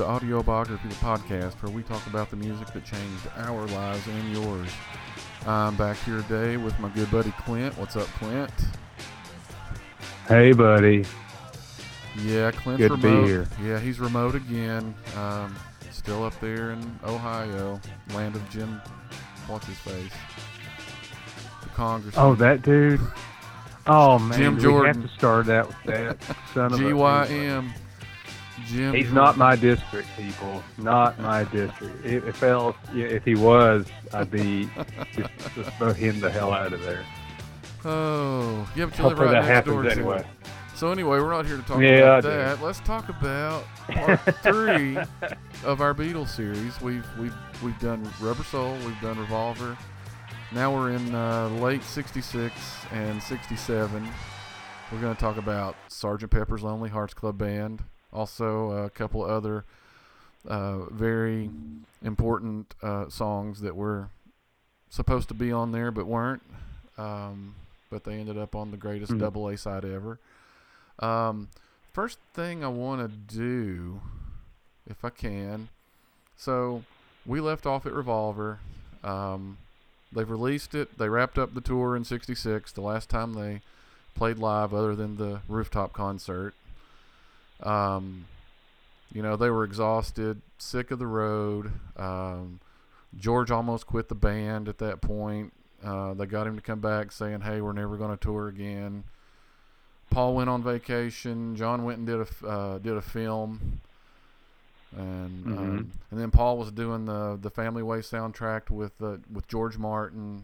to Audio Biography, the podcast where we talk about the music that changed our lives and yours. I'm back here today with my good buddy Clint. What's up, Clint? Hey, buddy. Yeah, Clint's Good to be remote. here. Yeah, he's remote again. Um, still up there in Ohio, land of Jim. What's his face? The congressman. Oh, that dude. Oh man, Jim we Jordan. have to start out with that son of a. Jim. He's not my district, people. Not my district. If, if else, if he was, I'd be just, just throw him the hell out of there. Oh, yeah, but you live right next door to anyway. So anyway, we're not here to talk Yeah, about that. Let's talk about part three of our Beatles series. We've we've we've done Rubber Soul, we've done Revolver. Now we're in uh, late '66 and '67. We're going to talk about Sergeant Pepper's Lonely Hearts Club Band, also a couple other uh, very important uh, songs that were supposed to be on there but weren't. Um, but they ended up on the greatest Mhm. double A side ever. Um, first thing I want to do, if I can, so we left off at Revolver. Um, they've released it. They wrapped up the tour in '66. The last time they played live, other than the rooftop concert. Um, you know, they were exhausted, sick of the road. Um, George almost quit the band at that point. Uh, they got him to come back saying, "Hey, we're never going to tour again." Paul went on vacation. John went and did a uh, did a film, and Mhm. um, and then Paul was doing the the Family Way soundtrack with uh, with George Martin,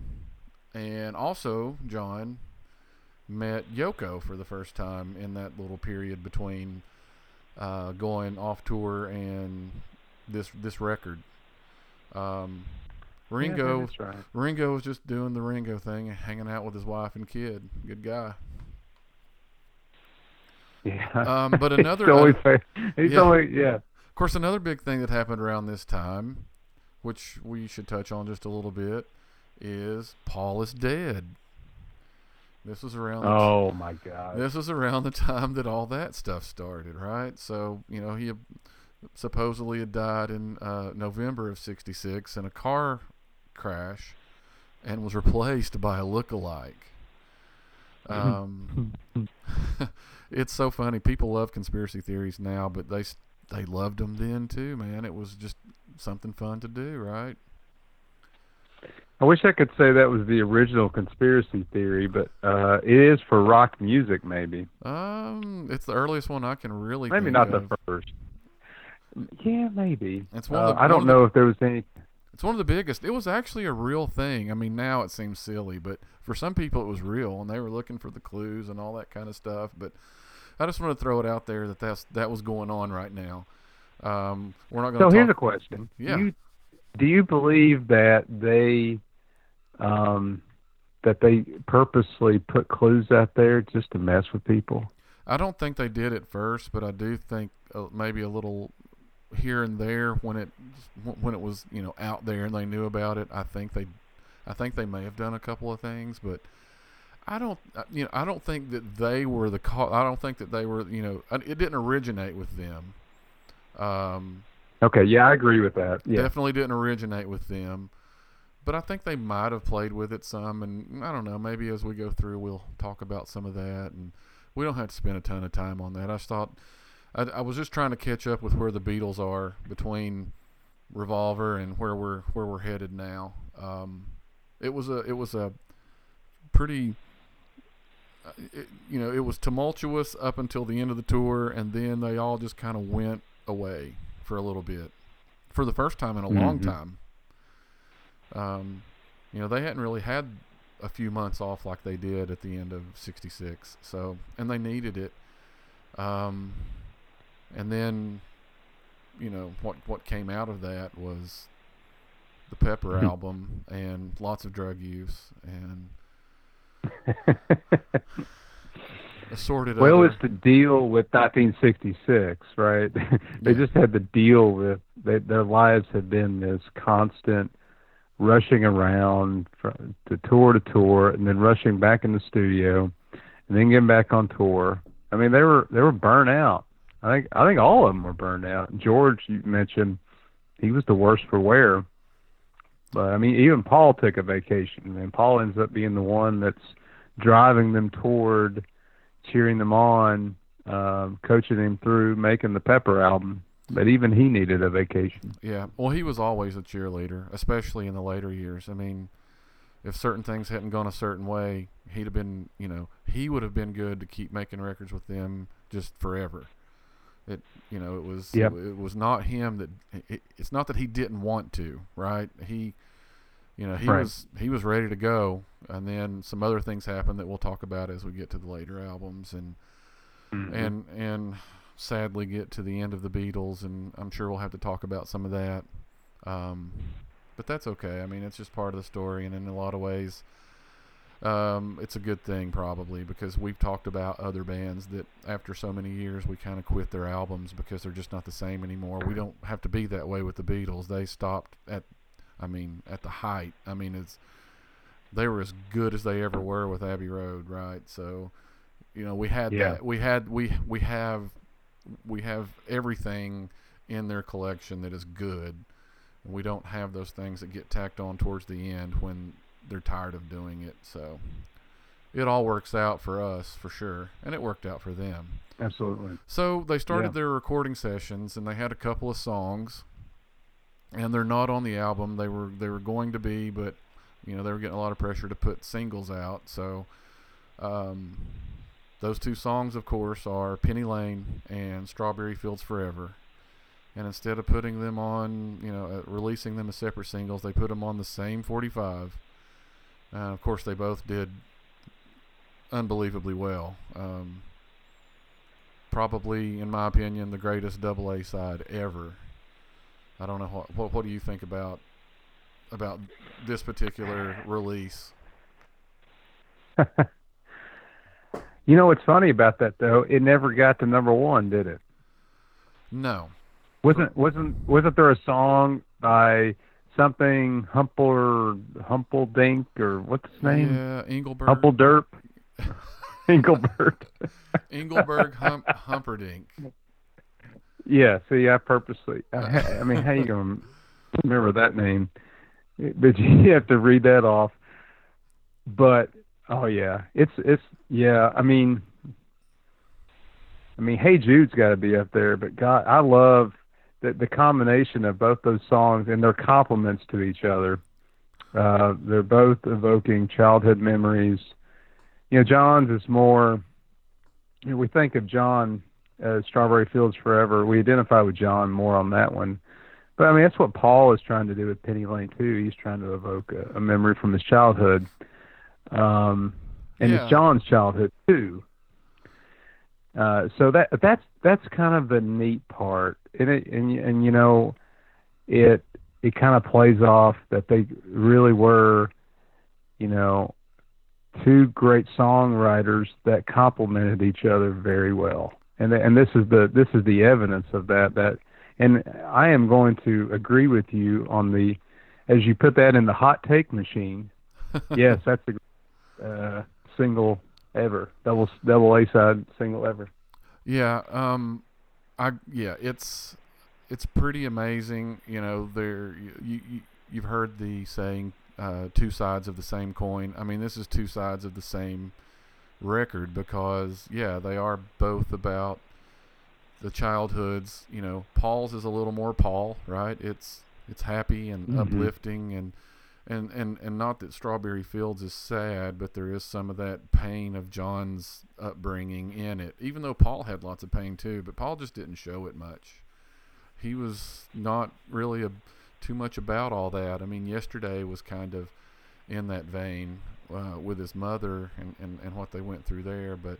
and also John met Yoko for the first time in that little period between uh, going off tour and this this record. Um, Yeah, Ringo that's right. Ringo was just doing the Ringo thing, hanging out with his wife and kid. Good guy. Yeah. Um, but He's another- always, he's yeah. always, yeah. Of course, another big thing that happened around this time, which we should touch on just a little bit, is Paul is dead. This was around. the Oh my God. This was around the time that all that stuff started, right? So you know he supposedly had died in uh, November of '66 in a car crash, and was replaced by a look-alike. Um, it's so funny. People love conspiracy theories now, but they they loved them then too, man. It was just something fun to do, right? I wish I could say that was the original conspiracy theory, but uh, it is for rock music, maybe. Um, it's the earliest one I can really Maybe not of. the first. Yeah, maybe. It's one of Uh, the- I don't the- know if there was any. It's one of the biggest. It was actually a real thing. I mean, now it seems silly, but for some people it was real, and they were looking for the clues and all that kind of stuff. But I just want to throw it out there that that's that was going on right now. Um, we're not going So to. here's a question. Yeah. You, do you believe that they, um, that they purposely put clues out there just to mess with people? I don't think they did at first, but I do think uh, maybe a little here and there when it when it was you know out there and they knew about it. I think they, I think they may have done a couple of things, but I don't uh, you know I don't think that they were the cause. I don't think that they were you know it didn't originate with them. Um, Okay, yeah, I agree with that. Yeah. Definitely didn't originate with them, but I think they might have played with it some, and I don't know. Maybe as we go through, we'll talk about some of that, and we don't have to spend a ton of time on that. I just thought I, I was just trying to catch up with where the Beatles are between Revolver and where we're where we're headed now. Um, it was a it was a pretty. uh, It, you know, it was tumultuous up until the end of the tour, and then they all just kind of went away for a little bit, for the first time in a long Mhm. time. Um, you know, they hadn't really had a few months off like they did at the end of '66. So, and they needed it. Um, and then, you know, what what came out of that was the Pepper album and lots of drug use and assorted. well, other, it's to deal with 1966, right? they Yeah. just had to deal with they, their lives had been this constant rushing around from to tour to tour, and then rushing back in the studio, and then getting back on tour. I mean, they were they were burnt out. I think I think all of them were burned out. George, you mentioned, he was the worst for wear. But I mean, even Paul took a vacation, and Paul ends up being the one that's driving them toward, cheering them on, um, coaching them through making the Pepper album. But even he needed a vacation. Yeah. Well, he was always a cheerleader, especially in the later years. I mean, if certain things hadn't gone a certain way, he'd have been, you know, he would have been good to keep making records with them just forever. It, you know, it was Yep. it, it was not him that it, it's not that he didn't want to, right? He you know, he Right. was he was ready to go and then some other things happened that we'll talk about as we get to the later albums and and and sadly get to the end of the Beatles, and I'm sure we'll have to talk about some of that. Um, but that's okay. I mean, it's just part of the story, and in a lot of ways, um, it's a good thing probably because we've talked about other bands that after so many years we kind of quit their albums because they're just not the same anymore. We don't have to be that way with the Beatles. They stopped at, I mean, at the height. I mean, it's they were as good as they ever were with Abbey Road, right? So, you know, we had Yeah. that. We had we we have we have everything in their collection that is good. We don't have those things that get tacked on towards the end when they're tired of doing it. So it all works out for us for sure, and it worked out for them. Absolutely. So they started Yeah. their recording sessions, and they had a couple of songs, and they're not on the album. They were they were going to be, but you know they were getting a lot of pressure to put singles out. So um, those two songs, of course, are Penny Lane and Strawberry Fields Forever. And instead of putting them on, you know, uh, releasing them as separate singles, they put them on the same 45. Uh, of course, they both did unbelievably well. Um, probably, in my opinion, the greatest double A side ever. I don't know what, what what do you think about about this particular release? You know what's funny about that though? It never got to number one, did it? No, Wasn't wasn't wasn't there a song by something Humple Humpeldink or what's his name? yeah, Engelberg, Humpelderp. Engelbert. Engelberg Hump, Humperdinck. yeah. See, I purposely. I, I mean, how you gonna remember that name? But you have to read that off. But oh yeah, it's it's yeah. I mean, I mean, Hey Jude's got to be up there. But God, I love the the combination of both those songs and their compliments to each other. Uh, they're both evoking childhood memories. You know, John's is more. You know, we think of John uh, Strawberry Fields Forever. We identify with John more on that one. But I mean, that's what Paul is trying to do with Penny Lane too. He's trying to evoke a, a memory from his childhood, um, and Yeah. it's John's childhood too. Uh, so that that's that's kind of the neat part, and it, and and you know, it it kind of plays off that they really were, you know, two great songwriters that complemented each other very well. And and this is the this is the evidence of that that and I am going to agree with you on the as you put that in the hot take machine. yes, that's a uh, single ever double double A side single ever. Yeah, um, I yeah, it's it's pretty amazing. You know, there you, you you've heard the saying, uh, two sides of the same coin. I mean, this is two sides of the same record because yeah, they are both about the childhoods. You know, Paul's is a little more Paul, right? It's it's happy and Mhm. uplifting and. And, and and not that Strawberry Fields is sad, but there is some of that pain of John's upbringing in it. Even though Paul had lots of pain too, but Paul just didn't show it much. He was not really a, too much about all that. I mean, yesterday was kind of in that vein uh, with his mother and, and, and what they went through there. But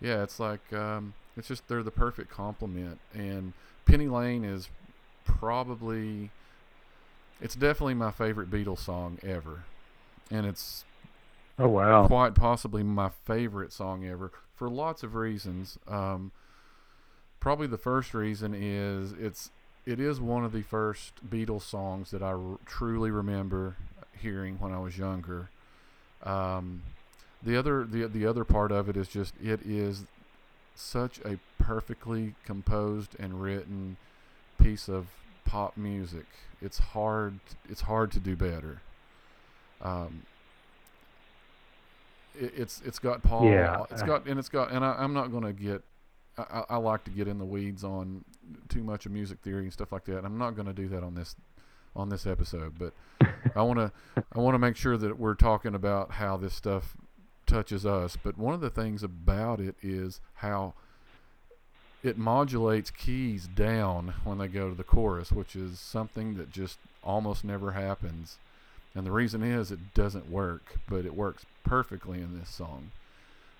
yeah, it's like um, it's just they're the perfect complement. And Penny Lane is probably it's definitely my favorite Beatles song ever, and it's Oh wow. quite possibly my favorite song ever for lots of reasons. Um, probably the first reason is it's it is one of the first Beatles songs that I r- truly remember hearing when I was younger. Um, the other the the other part of it is just it is such a perfectly composed and written piece of pop music. It's hard. It's hard to do better. Um, it, it's it's got Paul. Yeah. It's got and it's got and I, I'm not going to get. I, I I like to get in the weeds on too much of music theory and stuff like that. I'm not going to do that on this on this episode, but I want to I want to make sure that we're talking about how this stuff touches us. But one of the things about it is how it modulates keys down when they go to the chorus, which is something that just almost never happens. And the reason is it doesn't work, but it works perfectly in this song.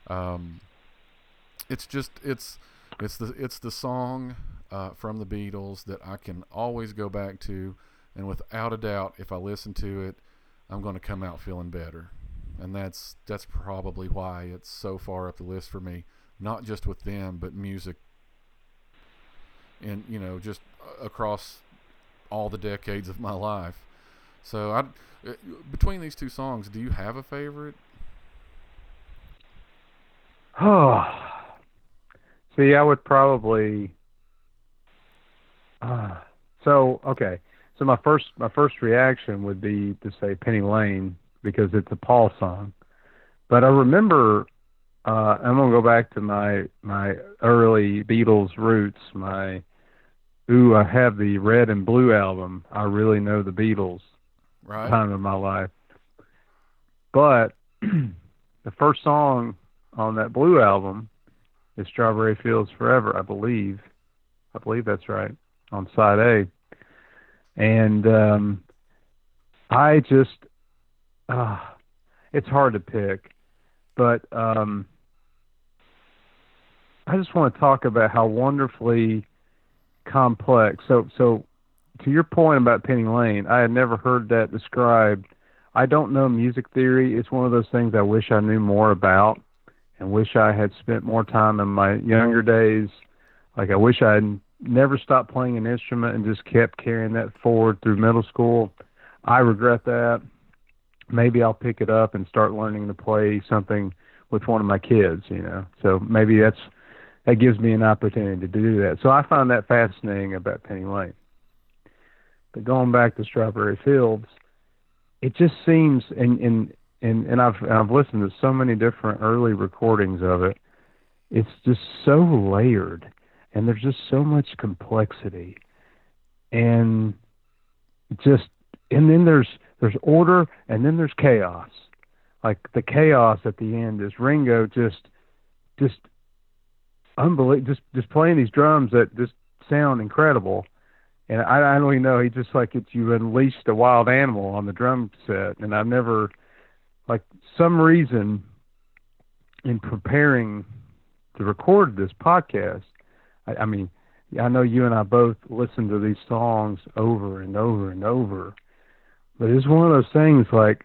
Um, it's just it's it's the it's the song uh, from the Beatles that I can always go back to, and without a doubt, if I listen to it, I'm going to come out feeling better, and that's that's probably why it's so far up the list for me. Not just with them, but music, and you know, just across all the decades of my life. So I, uh, between these two songs, do you have a favorite? Oh, see, I would probably. Uh, so okay, so my first my first reaction would be to say Penny Lane because it's a Paul song, but I remember. Uh, I'm gonna go back to my my early Beatles roots. My ooh, I have the Red and Blue album. I really know the Beatles Right. time of my life. But the first song on that Blue album is Strawberry Fields Forever, I believe. I believe that's right on side A. And um I just uh it's hard to pick, but um I just want to talk about how wonderfully complex. So so to your point about Penny Lane, I had never heard that described. I don't know music theory. It's one of those things I wish I knew more about and wish I had spent more time in my younger days. Like I wish I had never stopped playing an instrument and just kept carrying that forward through middle school. I regret that. Maybe I'll pick it up and start learning to play something with one of my kids, you know. So maybe that's that gives me an opportunity to do that. So I find that fascinating about Penny Lane. But going back to Strawberry Fields, it just seems and and and, and I've I've listened to so many different early recordings of it. It's just so layered and there's just so much complexity. And just and then there's there's order and then there's chaos. Like the chaos at the end is Ringo just just unbelievable just just playing these drums that just sound incredible and I, I don't even know. He just like it's you unleashed a wild animal on the drum set, and I've never, like, some reason, in preparing to record this podcast, I, I mean, I know you and I both listen to these songs over and over and over, but it's one of those things like.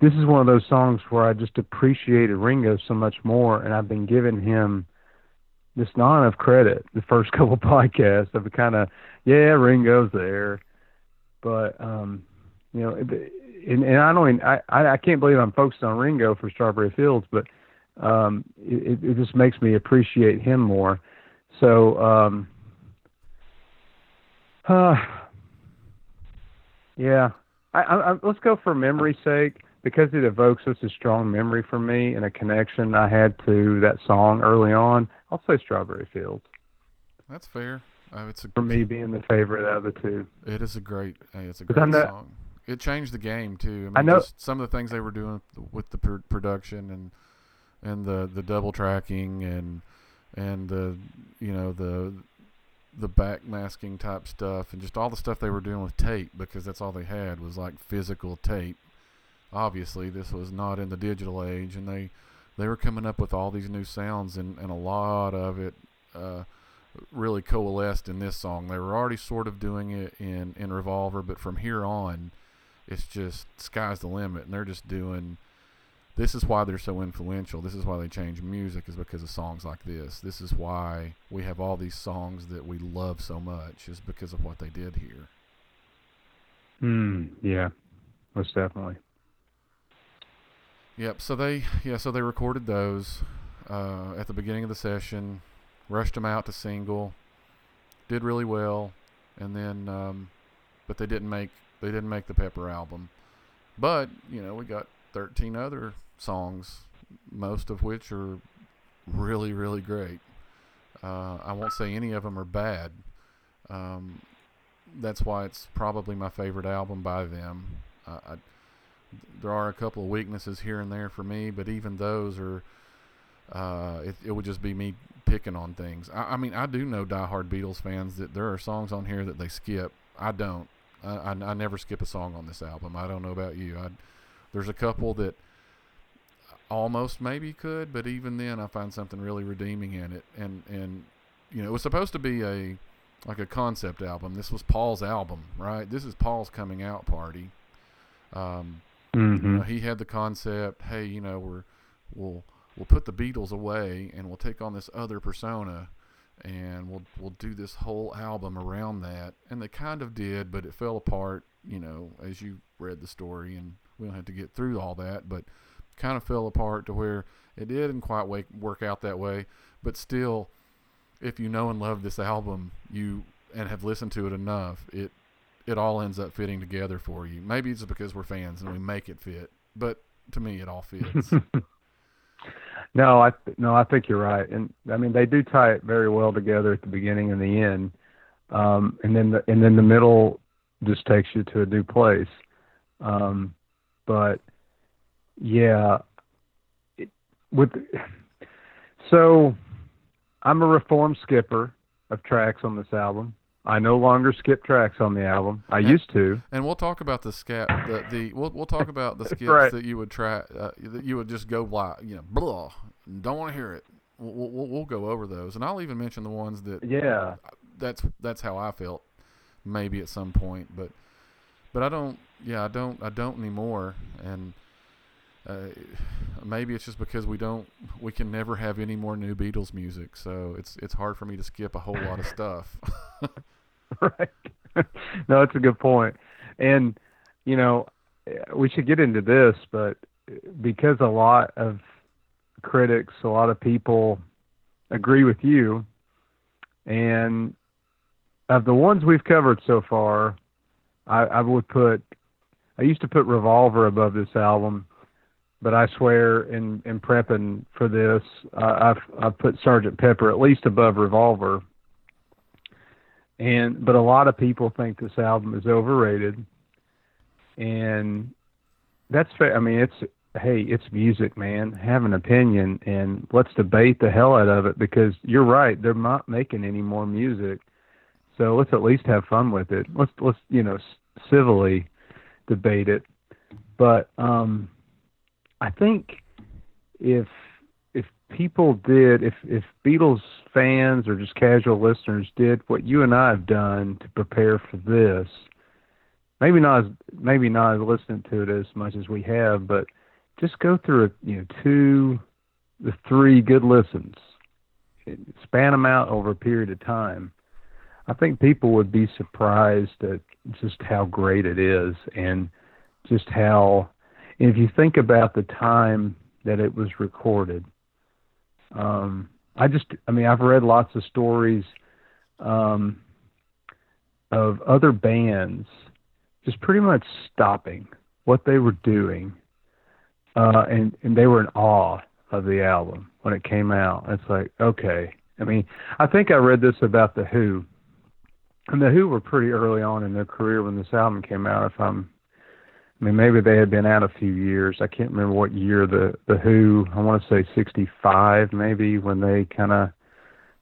This is one of those songs where I just appreciated Ringo so much more, and I've been giving him just not enough credit the first couple podcasts of kind of yeah Ringo's there, but um you know and, and I don't even, I I can't believe I'm focused on Ringo for Strawberry Fields, but um it it just makes me appreciate him more. So um uh yeah I, I, I let's go for memory's sake because it evokes such a strong memory for me and a connection I had to that song early on, I'll say Strawberry Fields. That's fair. Uh, it's a, For me, being the favorite out of the two. It is a great. It's a great song. It changed the game too. I, mean, I know- just some of the things they were doing with the pr- production and and the the double tracking and and the you know the the back masking type stuff and just all the stuff they were doing with tape because that's all they had was like physical tape. Obviously, this was not in the digital age, and they they were coming up with all these new sounds and, and a lot of it uh, really coalesced in this song. They were already sort of doing it in in Revolver, but from here on, it's just sky's the limit, and they're just doing. This is why they're so influential. This is why they change music, is because of songs like this. This is why we have all these songs that we love so much, is because of what they did here. Hmm. Yeah. Most definitely. Yep. So they, yeah. So they recorded those. uh, at the beginning of the session, rushed them out to single, did really well, and then um, but they didn't make they didn't make the Pepper album. But you know we got 13 other songs, most of which are really really great. Uh, I won't say any of them are bad. Um, that's why it's probably my favorite album by them. Uh, I, there are a couple of weaknesses here and there for me, but even those are. Uh, it, it would just be me picking on things. I, I mean, I do know diehard Beatles fans that there are songs on here that they skip. I don't. I, I, I never skip a song on this album. I don't know about you. I, there's a couple that almost maybe could, but even then, I find something really redeeming in it. And and you know, it was supposed to be a like a concept album. This was Paul's album, right? This is Paul's coming out party. Um, Mm-hmm. you know, he had the concept, hey, you know, we're we'll we'll put the Beatles away and we'll take on this other persona and we'll we'll do this whole album around that. And they kind of did, but it fell apart, you know, as you read the story and we don't have to get through all that, but kind of fell apart to where it didn't quite wake, work out that way, but still if you know and love this album, you and have listened to it enough, it it all ends up fitting together for you. Maybe it's because we're fans and we make it fit, but to me, it all fits. no, I no, I think you're right, and I mean they do tie it very well together at the beginning and the end, um, and then the and then the middle just takes you to a new place. Um, but yeah, it, with so I'm a reform skipper of tracks on this album. I no longer skip tracks on the album. I And- used to. and we'll talk about the scat. The, the we'll we'll talk about the skips Right. that you would try uh, that you would just go like you know blah don't want to hear it. We'll, we'll we'll go over those, and I'll even mention the ones that Yeah. that's that's how I felt maybe at some point, but but I don't. Yeah, I don't. I don't anymore, and uh, maybe it's just because we don't. We can never have any more new Beatles music, so it's it's hard for me to skip a whole lot of stuff. right. no, that's a good point. And you know, we should get into this, but because a lot of critics, a lot of people agree with you, and of the ones we've covered so far, I, I would put. I used to put Revolver above this album, but I swear in in prepping for this, uh, I've I've put Sergeant Pepper at least above Revolver. And but a lot of people think this album is overrated. And that's fair i mean it's hey it's music man. Have an opinion and let's debate the hell out of it because you're right. They're not making any more music so let's at least have fun with it. Let's let's you know civilly debate it. But um i think if if people did if if Beatles fans or just casual listeners did what you and I have done to prepare for this, maybe not as maybe not as listening to it as much as we have, but just go through it, you know, two the three good listens, span them out over a period of time. I think people would be surprised at just how great it is and just how if you think about the time that it was recorded um, I just, I mean, I've read lots of stories um, of other bands just pretty much stopping what they were doing, uh, and and they were in awe of the album when it came out. It's like, okay, I mean, I think I read this about the Who, and the Who were pretty early on in their career when this album came out. If I'm I mean, maybe they had been out a few years. I can't remember what year the the Who. I want to say '65, maybe when they kind of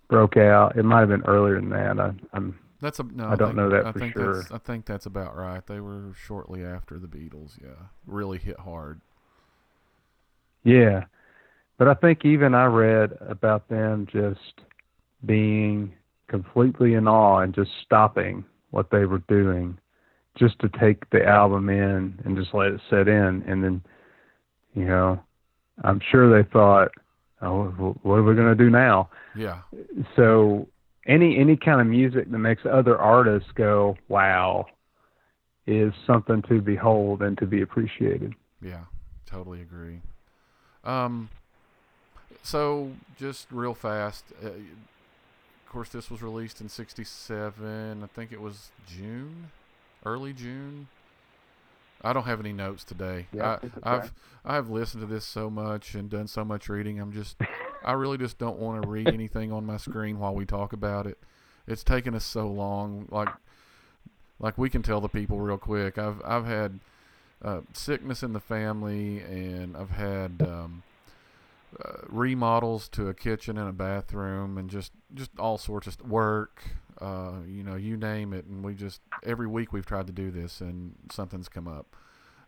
broke out. It might have been earlier than that. I, I'm That's a no. I don't think, know that I for think sure. That's, I think that's about right. They were shortly after the Beatles. Yeah, really hit hard. yeah, but I think even I read about them just being completely in awe and just stopping what they were doing, just to take the album in and just let it set in, and then, you know, I'm sure they thought, oh, what are we going to do now? Yeah, so any any kind of music that makes other artists go wow is something to behold and to be appreciated yeah, totally agree. Um, So just real fast. Uh, course, this was released in '67. I think it was June, early June. I don't have any notes today. Yeah, I, I've I've listened to this so much and done so much reading. I'm just I really just don't want to read anything on my screen while we talk about it. It's taken us so long. Like like we can tell the people real quick. I've I've had uh, sickness in the family, and I've had um, uh, remodels to a kitchen and a bathroom, and just just all sorts of st- work. Uh, you know, you name it, and we just every week we've tried to do this, and something's come up,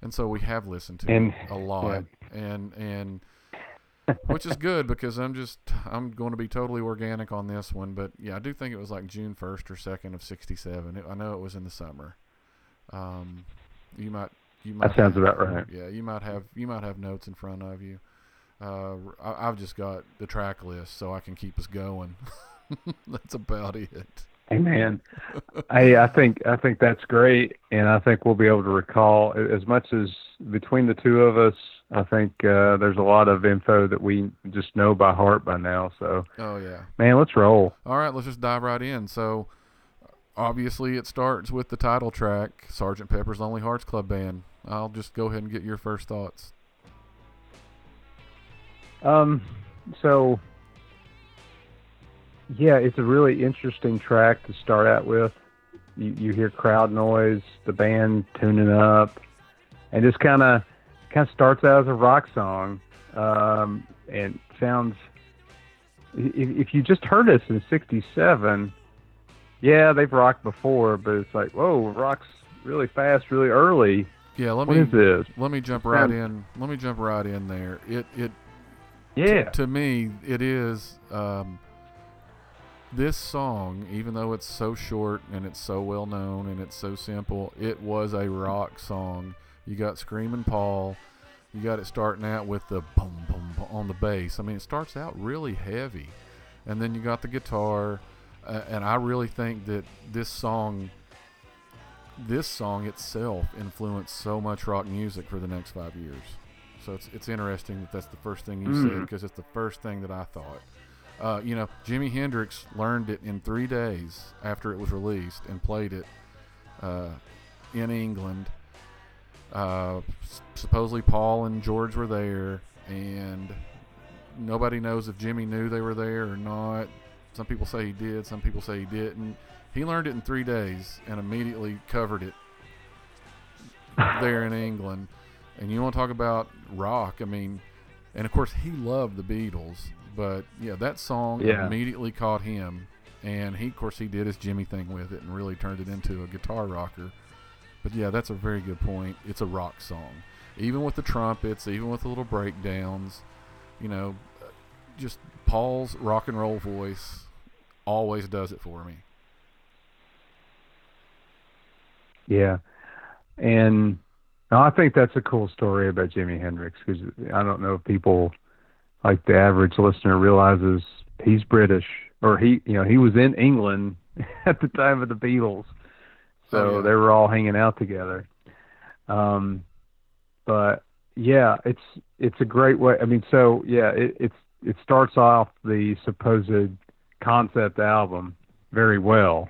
and so we have listened to And- it a lot, and and which is good because I'm just I'm going to be totally organic on this one, but yeah, I do think it was like June first or second of '67. I know it was in the summer. Um, you might you might That sounds have- about right. Yeah, you might have you might have notes in front of you. Uh, I, I've just got the track list so I can keep us going. That's about it. Hey man, I I think I think that's great, and I think we'll be able to recall as much as between the two of us. I think uh, there's a lot of info that we just know by heart by now. So Oh yeah. man, let's roll. All right, let's just dive right in. So, obviously, it starts with the title track, Sergeant Pepper's Lonely Hearts Club Band. I'll just go ahead and get your first thoughts. Um, so yeah, it's a really interesting track to start out with. You, you hear crowd noise, the band tuning up, and just kind of kind of starts out as a rock song, um, and sounds. If, if you just heard us in '67, yeah, they've rocked before, but it's like, whoa, rock's really fast, really early. Yeah, let What me is this? let me jump right in. Let me jump right in there. It it Yeah, to me it is um, this song, even though it's so short and it's so well known and it's so simple, it was a rock song. You got Screaming Paul. You got it starting out with the boom boom boom on the bass. I mean, it starts out really heavy, and then you got the guitar. Uh, and I really think that this song, this song itself, influenced so much rock music for the next five years. So it's it's interesting that that's the first thing you said Mm. because it's the first thing that I thought. Uh, you know, Jimi Hendrix learned it in three days after it was released and played it uh, in England. Uh, s- supposedly Paul and George were there, and nobody knows if Jimi knew they were there or not. Some people say he did, some people say he didn't. He learned it in three days and immediately covered it there in England. And you want to talk about rock? I mean, and of course he loved the Beatles, but yeah, that song Yeah. immediately caught him, and he, of course, he did his Jimi thing with it and really turned it into a guitar rocker. But yeah, that's a very good point. It's a rock song, even with the trumpets, even with the little breakdowns. You know, just Paul's rock and roll voice always does it for me. Yeah, and no, I think that's a cool story about Jimi Hendrix because I don't know if people like the average listener realizes he's British or he, you know, he was in England at the time of the Beatles, so Oh, yeah. they were all hanging out together. Um, but yeah, it's it's a great way. I mean, so yeah, it, it's it starts off the supposed concept album very well.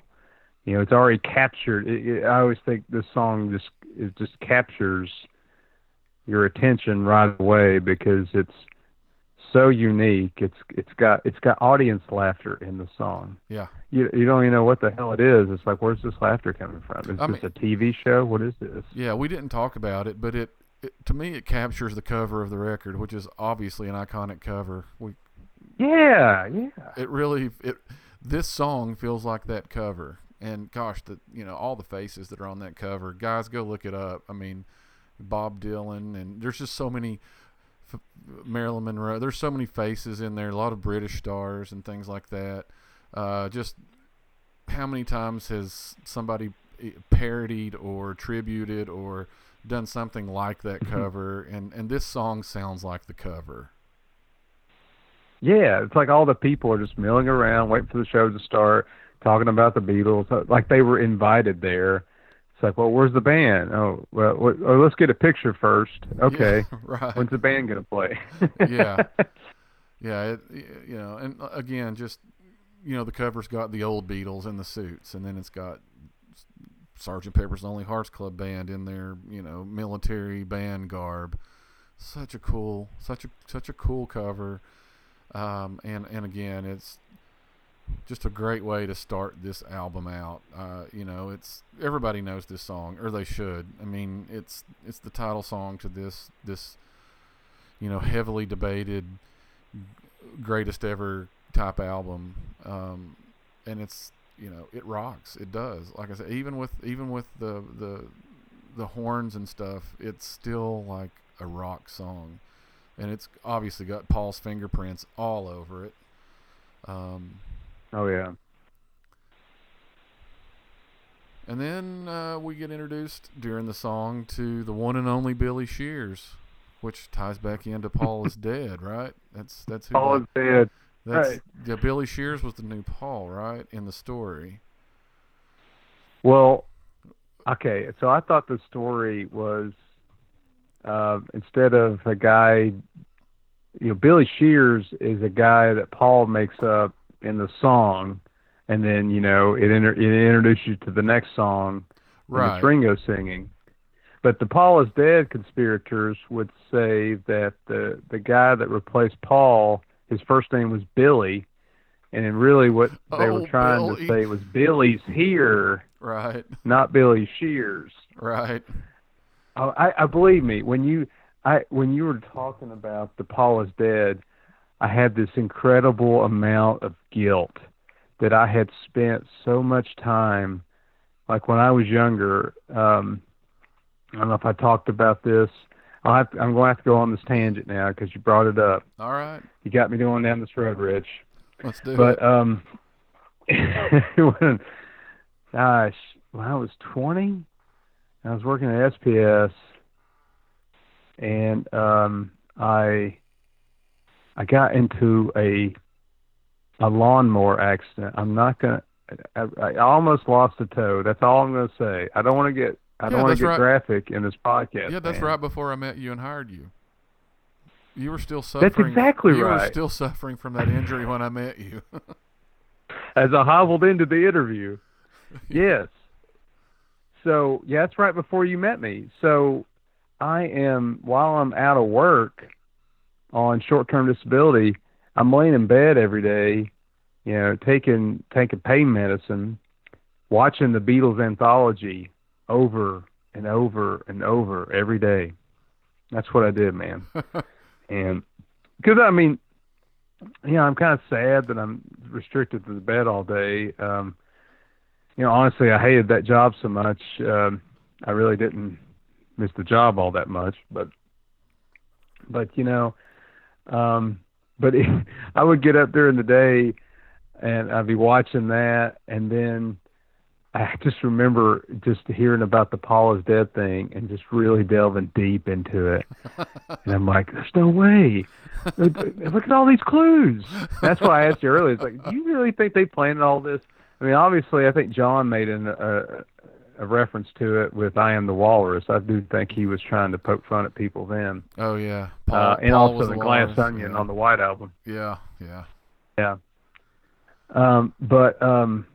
You know, it's already captured. It, it, I always think this song just it just captures your attention right away because it's so unique. It's it's got it's got audience laughter in the song. Yeah. You you don't even know what the hell it is. It's like where's this laughter coming from? Is I this a TV show? What is this? Yeah, we didn't talk about it, but it, it to me it captures the cover of the record, which is obviously an iconic cover. We Yeah, yeah. it really it this song feels like that cover. And gosh, the you know all the faces that are on that cover, guys, go look it up. I mean, Bob Dylan, and there's just so many. F- Marilyn Monroe. There's so many faces in there. A lot of British stars and things like that. Uh, just how many times has somebody eh, parodied or tributed or done something like that cover? And and this song sounds like the cover. Yeah, it's like all the people are just milling around, waiting for the show to start, talking about the Beatles, uh, like they were invited there. It's like, well, where's the band? Oh, well, what, oh, let's get a picture first. Okay, Yeah, right. when's the band gonna play? Yeah. Yeah, it, you know, and uh, again, just you know, the cover's got the old Beatles in the suits, and then it's got Sergeant Pepper's Lonely Hearts Club Band in their you know military band garb. Such a cool, such a such a cool cover, um, and and again, it's just a great way to start this album out. Uh, you know, it's everybody knows this song, or they should. I mean, it's it's the title song to this this you know heavily debated greatest ever type album, um, and it's you know it rocks. It does. Like I said, even with even with the the the horns and stuff, it's still like a rock song, and it's obviously got Paul's fingerprints all over it. Um, Oh yeah. And then uh, we get introduced during the song to the one and only Billy Shears, which ties back into Paul is dead, right? That's that's who. Paul that- is dead. that's right. yeah. Billy Shears was the new Paul, right, in the story. Well, okay. So I thought the story was uh, instead of a guy, you know, Billy Shears is a guy that Paul makes up in the song, and then you know it, inter- it introduces you to the next song, Right. it's Ringo singing. But the Paul is dead conspirators would say that the the guy that replaced Paul, his first name was Billy, and really what they Oh, were trying Billy. to say was Billy's here, Right. not Billy Shears. Right. Oh, I, I believe me when you I when you were talking about the Paul is dead, I had this incredible amount of guilt that I had spent so much time, like when I was younger. Um, I don't know if I talked about this. I'll have to, I'm going to have to go on this tangent now because you brought it up. All right. You got me going down this road, Rich. Let's do But it. But um, when, gosh, when I was 20, I was working at SPS, and um, I I got into a a lawnmower accident. I'm not gonna. I, I almost lost a toe. That's all I'm gonna say. I don't want to get. I don't Yeah, want to get right. graphic in this podcast. yeah, that's man. right before I met you and hired you. You were still suffering. That's exactly you were still suffering from that injury when I met you. as I hobbled into the interview. Yes. So yeah, that's right before you met me. So I am while I'm out of work on short term disability, I'm laying in bed every day, you know, taking taking pain medicine, watching the Beatles anthology over and over and over every day. That's what I did, man. and because I mean, you know, I'm kind of sad that I'm restricted to the bed all day. Um, you know, honestly, I hated that job so much. Um, I really didn't miss the job all that much, but, but you know, um, but I would get up during the day, and I'd be watching that, and then I just remember just hearing about the Paul is dead thing, and just really delving deep into it. And I'm like, there's no way. Look at all these clues. That's why I asked you earlier. It's like, do you really think they planned all this? I mean, obviously, I think John made an, a, a reference to it with "I Am the Walrus." I do think he was trying to poke fun at people then, oh yeah. uh, and Paul also the Glass walrus, Onion yeah. on the White Album. Yeah, yeah. Yeah. Um, but um,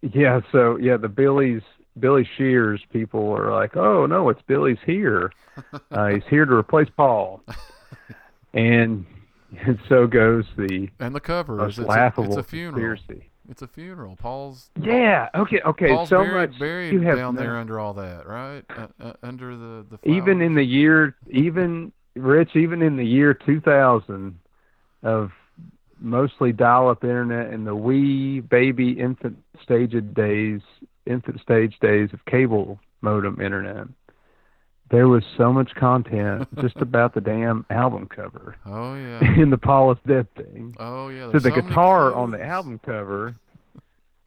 yeah. So yeah, the Billy's Billy Shears people are like, oh no, it's Billy's here. Uh, he's here to replace Paul. And, and so goes the And the cover is it's a, laughable it's a funeral. conspiracy. It's a funeral. Paul's Yeah. Okay. Okay. Paul's so buried, much buried you have down there under all that, right? Uh, uh, under the the even in the year even rich even in the year 2000 of mostly dial-up internet and the wee baby infant stage days infant stage days of cable modem internet there was so much content just about the damn album cover Oh yeah. in the Paul death thing Oh yeah. so the so guitar on the album cover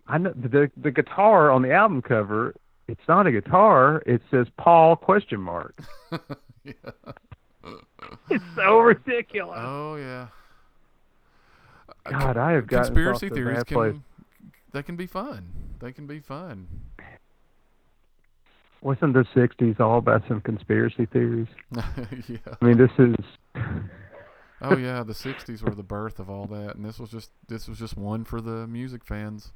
i know the the guitar on the album cover it's not a guitar it says paul question mark yeah. it's so ridiculous Oh yeah. God i have got Conspiracy off to a theories can they can be fun. They can be fun. Wasn't the sixties all about some conspiracy theories yeah. i mean this is oh yeah, the '60s were the birth of all that, and this was just this was just one for the music fans.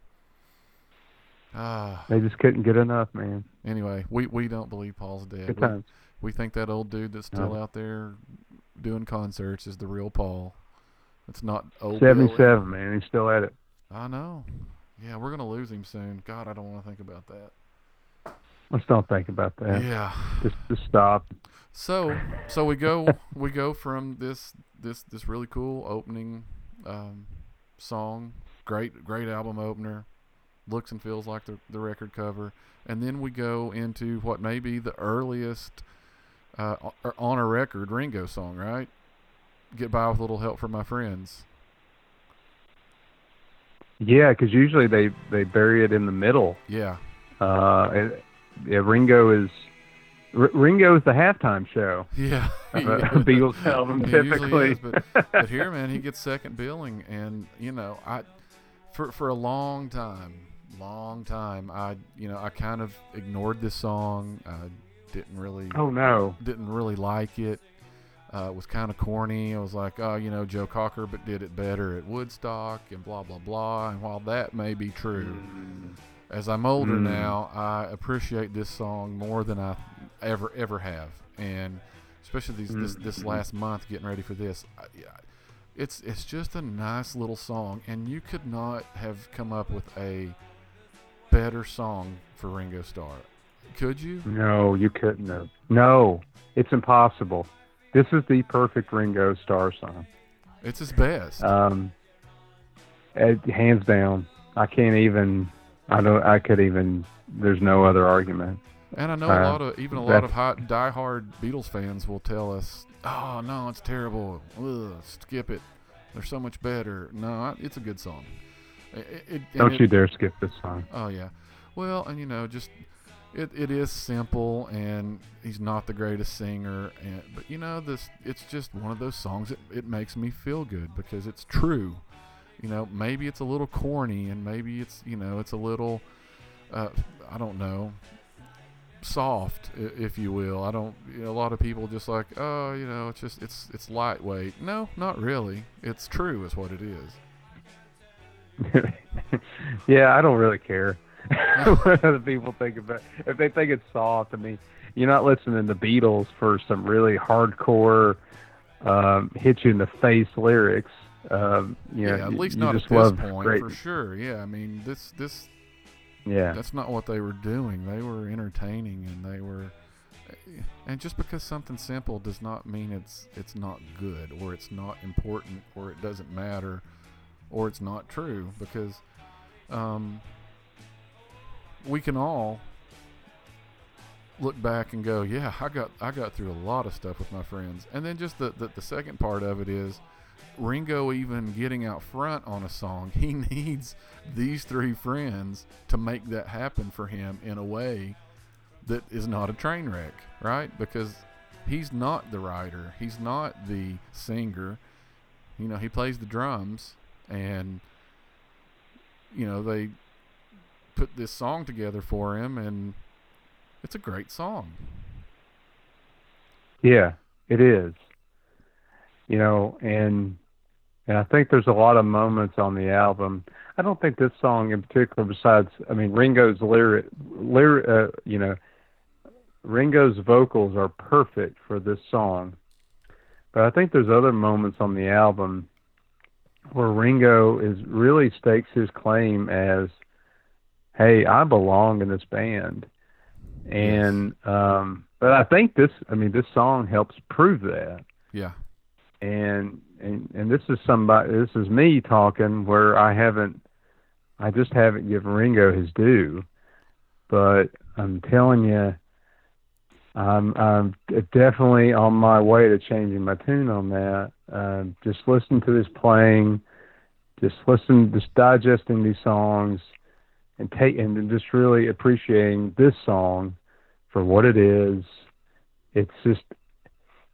Ah. They just couldn't get enough, man. Anyway, we we don't believe Paul's dead. Good We, we think that old dude that's still No. out there doing concerts is the real Paul. It's not old. Seventy-seven, man. He's still at it. I know. Yeah, we're gonna lose him soon. God, I don't want to think about that. Let's don't think about that. Yeah. Just, just stop. So, so we go we go from this this this really cool opening um, song, great great album opener, looks and feels like the the record cover, and then we go into what may be the earliest uh, on a record Ringo song, right? Get by with a little help from my friends. Yeah, because usually they they bury it in the middle. Yeah, Uh, it, yeah, Ringo is R- Ringo is the halftime show yeah. of Yeah. a Beatles album. He Typically, is, but, but here, man, he gets second billing, and you know, I for for a long time, long time, I you know, I kind of ignored this song. I didn't really oh no, didn't really like it. Uh, it was kind of corny. I was like, oh, you know, Joe Cocker, but did it better at Woodstock and blah blah blah. And while that may be true, as I'm older Mm. now, I appreciate this song more than I ever ever have, and especially these this this Mhm. last month getting ready for this. I, it's it's just a nice little song, and you could not have come up with a better song for Ringo Starr, could you? no, you couldn't have. No, it's impossible. This is the perfect Ringo Starr song. It's his best. Um, hands down. I can't even. I don't. I could even. There's no other argument. And I know a Uh, lot of even a lot of hot diehard Beatles fans will tell us, "Oh no, it's terrible. Ugh, skip it. They're so much better." No, I- it's a good song. It, it, Don't it- you dare skip this song. Oh yeah. Well, and you know, just it, it is simple, and he's not the greatest singer, and but you know, this it's just one of those songs that it makes me feel good because it's true. You know, maybe it's a little corny, and maybe it's you know, it's a little, uh, I don't know, soft, if you will. I don't. You know, a lot of people just like, oh, you know, it's just it's it's lightweight. No, not really. It's true, is what it is. yeah, I don't really care what other people think about. If they think it's soft, I mean, you're not listening to Beatles for some really hardcore, um, hit you in the face lyrics. Um, you know, yeah, at least not at this point, great, for sure. Yeah, I mean, this this Yeah, that's not what they were doing. They were entertaining, and they were, and just because something simple does not mean it's it's not good, or it's not important, or it doesn't matter, or it's not true. Because, um, we can all look back and go, yeah, I got I got through a lot of stuff with my friends, and then just the the, the second part of it is. Ringo even getting out front on a song, he needs these three friends to make that happen for him in a way that is not a train wreck, right? Because he's not the writer, he's not the singer. You know, he plays the drums and you know, they put this song together for him and it's a great song. yeah, it is. You know, and and I think there's a lot of moments on the album. I don't think this song in particular, besides, I mean, Ringo's lyric, lyric, uh, you know, Ringo's vocals are perfect for this song. But I think there's other moments on the album where Ringo is really stakes his claim as, "Hey, I belong in this band," and um, but I think this, I mean, this song helps prove that Yeah. And and and this is somebody this is me talking where I haven't I just haven't given Ringo his due. But I'm telling you I'm I'm definitely on my way to changing my tune on that. Um just listen to this playing just listen just digesting these songs and take and just really appreciating this song for what it is. It's just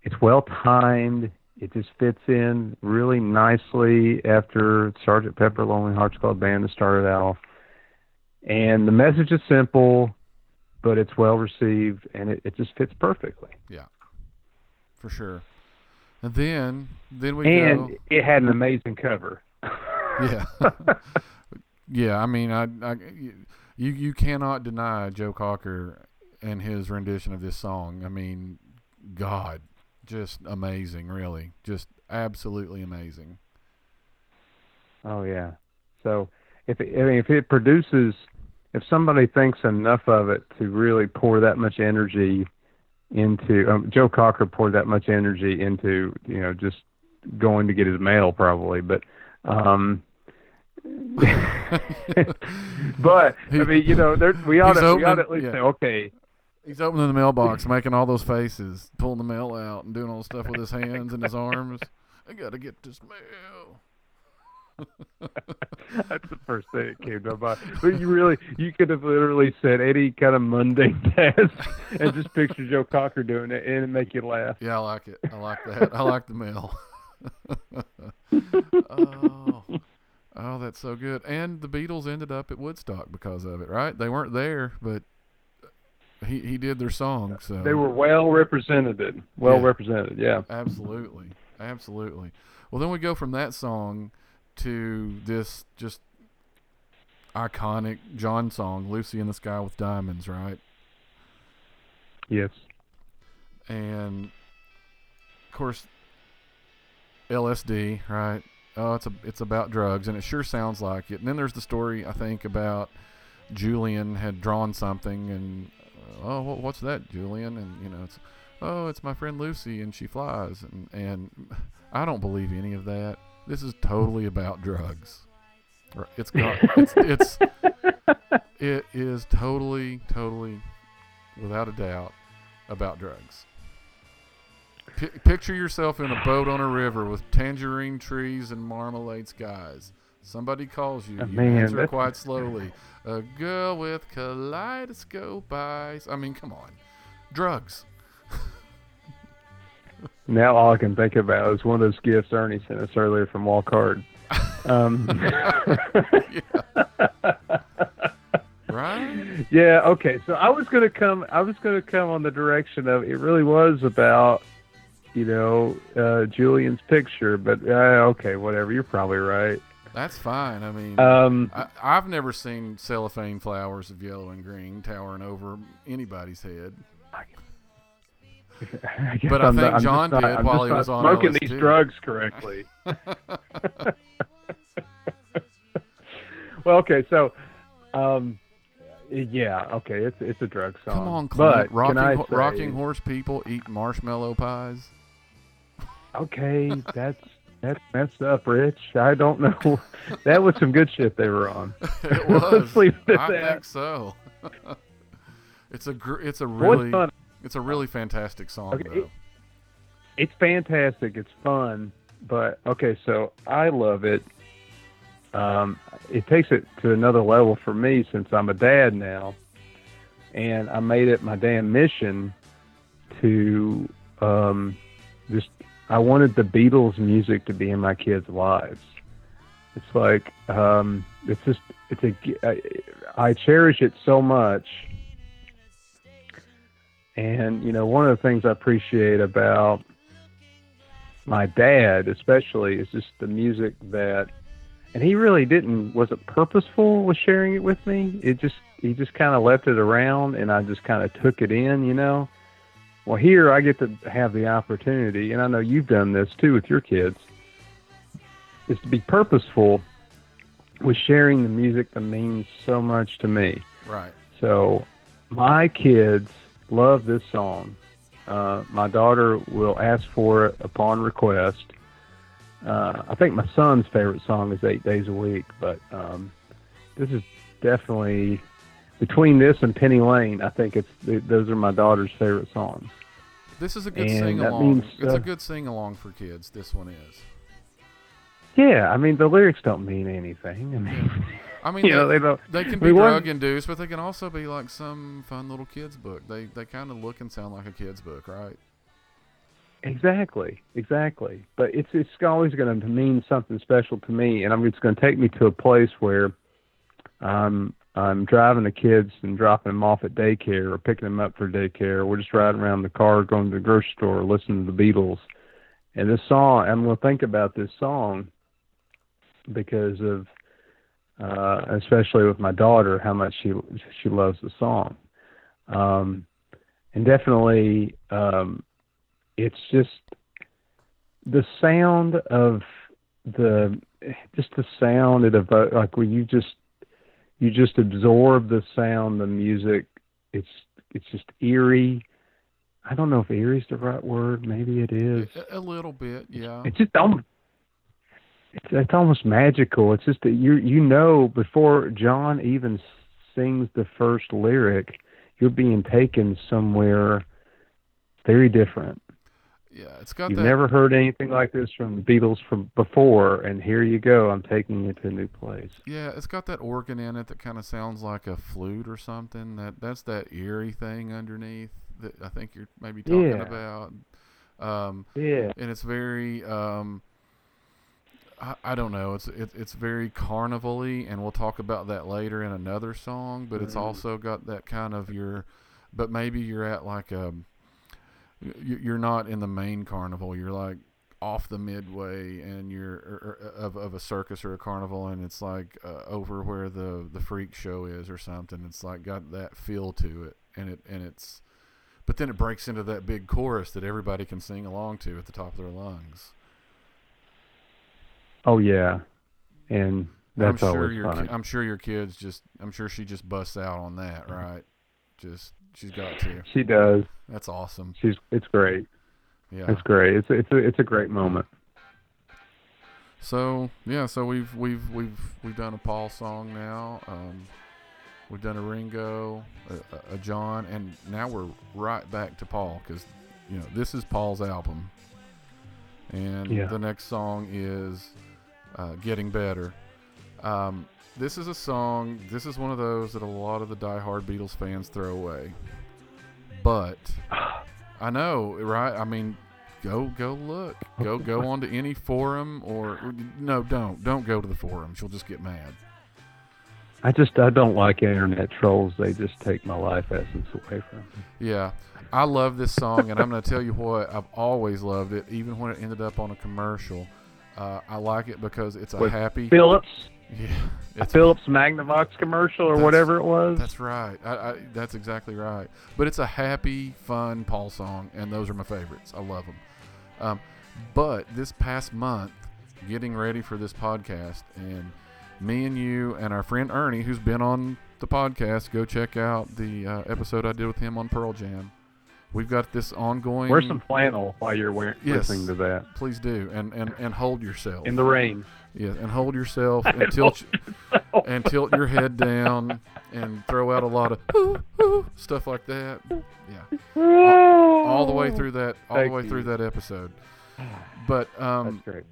it's well timed it just fits in really nicely after Sergeant Pepper Lonely Hearts Club Band has started off. And the message is simple, but it's well received and it, it just fits perfectly. Yeah, for sure. And then then we and go. it had an amazing cover. Yeah. yeah, I mean, I, I, you you cannot deny Joe Cocker and his rendition of this song. I mean, God, just amazing, really, just absolutely amazing. Oh yeah. So if it, I mean if it produces, if somebody thinks enough of it to really pour that much energy into, um, Joe Cocker poured that much energy into, you know, just going to get his mail probably, but. um but I mean, you know, there, we ought to we ought to at least yeah. say, okay, He's opening the mailbox, making all those faces, pulling the mail out, and doing all the stuff with his hands and his arms. I gotta get this mail. That's the first thing that came to mind. But you really, you could have literally said any kind of mundane task and just picture Joe Cocker doing it and it'd make you laugh. Yeah, I like it. I like that. I like the mail. oh, oh, that's so good. And the Beatles ended up at Woodstock because of it, right? They weren't there, but he he did their song. So They were well represented. Well Yeah. represented, yeah. absolutely, absolutely. Well, then we go from that song to this just iconic John song, "Lucy in the Sky with Diamonds," right? Yes. and of course LSD, right? Oh, it's a it's about drugs, and it sure sounds like it. And then there's the story I think about Julian had drawn something, and oh, what, what's that, Julian? And you know, it's oh, it's my friend Lucy, and she flies, and and I don't believe any of that. This is totally about drugs. It's got it's it's it is totally totally without a doubt about drugs. Pi picture yourself in a boat on a river with tangerine trees and marmalade skies. Somebody calls you. Oh, you man, answer that's- quite slowly. A girl with kaleidoscope eyes. I mean, come on. Drugs. Now all I can think about is one of those gifts Ernie sent us earlier from Walk Hard. Um, Right? yeah, okay. So I was gonna come I was gonna come on the direction of it really was about, you know, uh Julian's picture, but uh, okay, whatever, you're probably right. That's fine. I mean, Um I, I've never seen cellophane flowers of yellow and green towering over anybody's head. I But I I'm think not- John not- did while he was on smoking these drugs correctly. well, okay, so, um, yeah, okay, it's it's a drug song. Come on, but Clint. Rocking, can I ho- say, rocking horse people eat marshmallow pies. Okay, that's that's messed up, Rich. I don't know. that was some good shit they were on. it was. I that. think so. it's a gr- it's a really it's a really fantastic song Okay, though. It's fantastic. It's fun. But okay, so I love it. Um, it takes it to another level for me since I'm a dad now, and I made it my damn mission to um, just. I wanted the Beatles music to be in my kids' lives. It's like um, it's just it's a. I cherish it so much. And you know, one of the things I appreciate about my dad especially is just the music that and he really didn't wasn't purposeful with sharing it with me it just he just kind of left it around and i just kind of took it in you know well here i get to have the opportunity and i know you've done this too with your kids is to be purposeful with sharing the music that means so much to me Right. so my kids love this song. Uh, my daughter will ask for it upon request. Uh, I think my son's favorite song is Eight Days a Week, but um, this is definitely between this and Penny Lane. I think it's those are my daughter's favorite songs. This is a good And sing along. means, it's uh, a good sing along for kids. This one is. Yeah, I mean the lyrics don't mean anything. I mean, I mean, you they, know, they don't. they can be drug induced, but they can also be like some fun little kids book. They they kind of look and sound like a kids book, right? Exactly, exactly. But it's it's always going to mean something special to me, and I'm it's going to take me to a place where I'm I'm driving the kids and dropping them off at daycare or picking them up for daycare. We're just riding around the car, going to the grocery store, listening to the Beatles, And this song, I'm going to think about this song because of, uh, especially with my daughter, how much she she loves the song. Um, and definitely, um, it's just the sound of the just the sound it evo- like when you just you just absorb the sound the music. It's it's just eerie. I don't know if eerie is the right word. Maybe it is. A, a little bit, yeah. it's just almost it's, it's almost magical. It's just that you you know before john even sings the first lyric you're being taken somewhere very different Yeah, it's got You've that. never heard anything like this from the Beatles from before, and here you go. I'm taking you to a new place. Yeah, it's got that organ in it that kind of sounds like a flute or something. That that's that eerie thing underneath that I think you're maybe talking Yeah. about. Um, Yeah. and it's very um, I, I don't know. It's it, it's very carnival-y, and we'll talk about that later in another song. But it's Mhm. also got that kind of your, but maybe you're at like a, you- you're not in the main carnival. You're like off the midway, and you're or, or, of of a circus or a carnival, and it's like uh, over where the the freak show is or something. It's like got that feel to it, and it and it's. But then it breaks into that big chorus that everybody can sing along to at the top of their lungs. Oh yeah, and that's I'm sure always your. I'm sure your kids just I'm sure she just busts out on that, right? Just she's got to. She does. That's awesome. She's. It's great. Yeah. It's great. It's it's a, it's a great moment. So yeah, so we've we've we've we've done a Paul song now. Um, we've done a Ringo, a, a- John, and now we're right back to Paul because you know this is Paul's album, and Yeah. the next song is uh, "Getting Better." Um, this is a song. This is one of those that a lot of the diehard Beatles fans throw away, but I know, right? I mean, go go look. Go go onto any forum or no, don't don't go to the forums. You'll just get mad. I just I don't like internet trolls. They just take my life essence away from me. Yeah, I love this song, and I'm going to tell you what. I've always loved it, even when it ended up on a commercial. Uh, I like it because it's a With happy. Philips, Yeah, a Philips Magnavox commercial or whatever it was. That's right. I, I, that's exactly right. But it's a happy, fun Paul song, and those are my favorites. I love them. Um, but this past month, getting ready for this podcast, and me and you and our friend Ernie, who's been on the podcast, go check out the uh, episode I did with him on Pearl Jam. We've got this ongoing. Wear some flannel while you're wearing, Yes. listening to that Please do, and and and hold yourself. in the rain. Yeah, and hold yourself and tilt and tilt your head down and throw out a lot of "Ooh, ooh," stuff like that. Yeah, all the way through that, all the way you. through that episode. But um, That's great.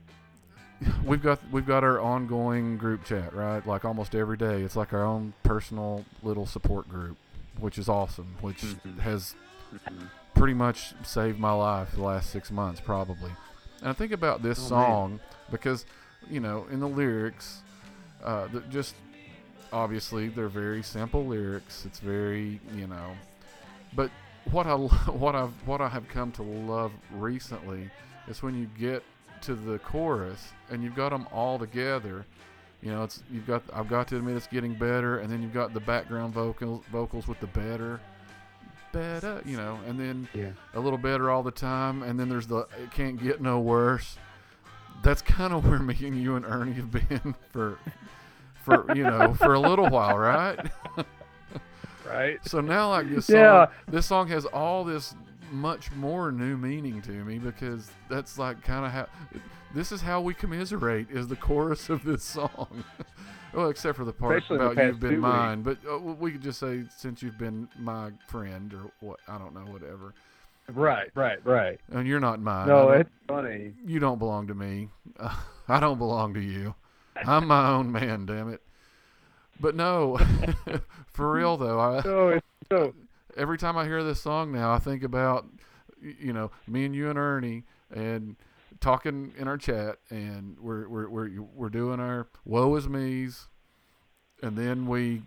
we've got we've got our ongoing group chat, right? Like almost every day, it's like our own personal little support group, which is awesome. Which Mhm. has pretty much saved my life the last six months, probably. And I think about this Oh, man. song because, you know, in the lyrics, uh, just obviously they're very simple lyrics. It's very, you know, but what I what I what I have come to love recently is when you get to the chorus and you've got them all together. You know, it's you've got I've got to admit it's getting better, and then you've got the background vocals vocals with the better, better, you know, and then Yeah. a little better all the time, and then there's the it can't get no worse. That's kind of where me and you and Ernie have been for, for you know, for a little while, right? Right. So now, like this song, Yeah. this song has all this much more new meaning to me because that's like kind of how this is how we commiserate is the chorus of this song. well, except for the part Especially about past you've been two weeks. mine, but uh, we could just say since you've been my friend or what I don't know, whatever. Right. Right. Right. And you're not mine. No, it's funny. you don't belong to me. I don't belong to you. I'm my own man, damn it. But no, for real though, I, So it's so. every time I hear this song now, I think about you know me and you and Ernie and talking in our chat, and we're we're we're we're doing our woe is me's, and then we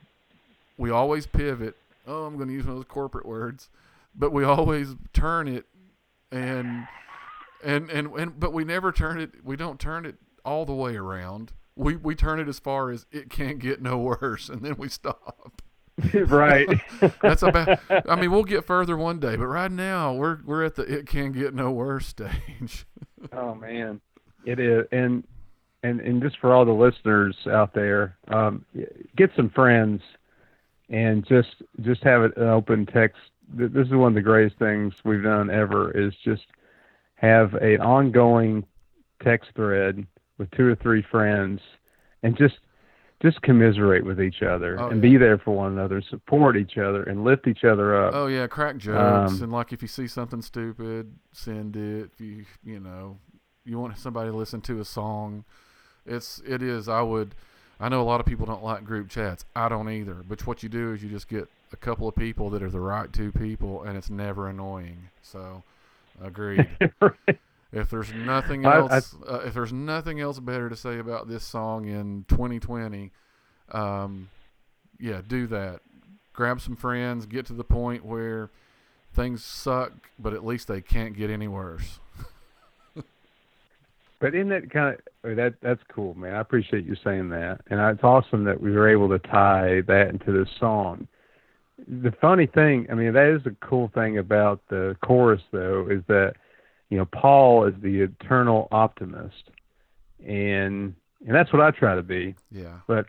we always pivot. Oh, I'm going to use one of those corporate words, but we always turn it and and, and and but we never turn it. We don't turn it all the way around. We we turn it as far as it can't get no worse, and then we stop. right. That's about. I mean, we'll get further one day, but right now we're we're at the it can get no worse stage. oh man, it is, and and and just for all the listeners out there, um, get some friends, and just just have an open text. This is one of the greatest things we've done ever. Is just have an ongoing text thread with two or three friends, and just just commiserate with each other Oh, and yeah. be there for one another, support each other, and lift each other up. Oh yeah, crack jokes Um, and like if you see something stupid, send it. If you you know you want somebody to listen to a song, it's it is. I would. I know a lot of people don't like group chats. I don't either. But what you do is you just get a couple of people that are the right two people, and it's never annoying. So, agreed. If there's nothing I- I- else, uh, if there's nothing else better to say about this song in 2020, um, yeah, do that. Grab some friends, get to the point where things suck, but at least they can't get any worse. But in that kind of oh, that that's cool, man. I appreciate you saying that, and it's awesome that we were able to tie that into this song. The funny thing, I mean, that is the cool thing about the chorus, though, is that you know Paul is the eternal optimist, and and that's what I try to be. Yeah. But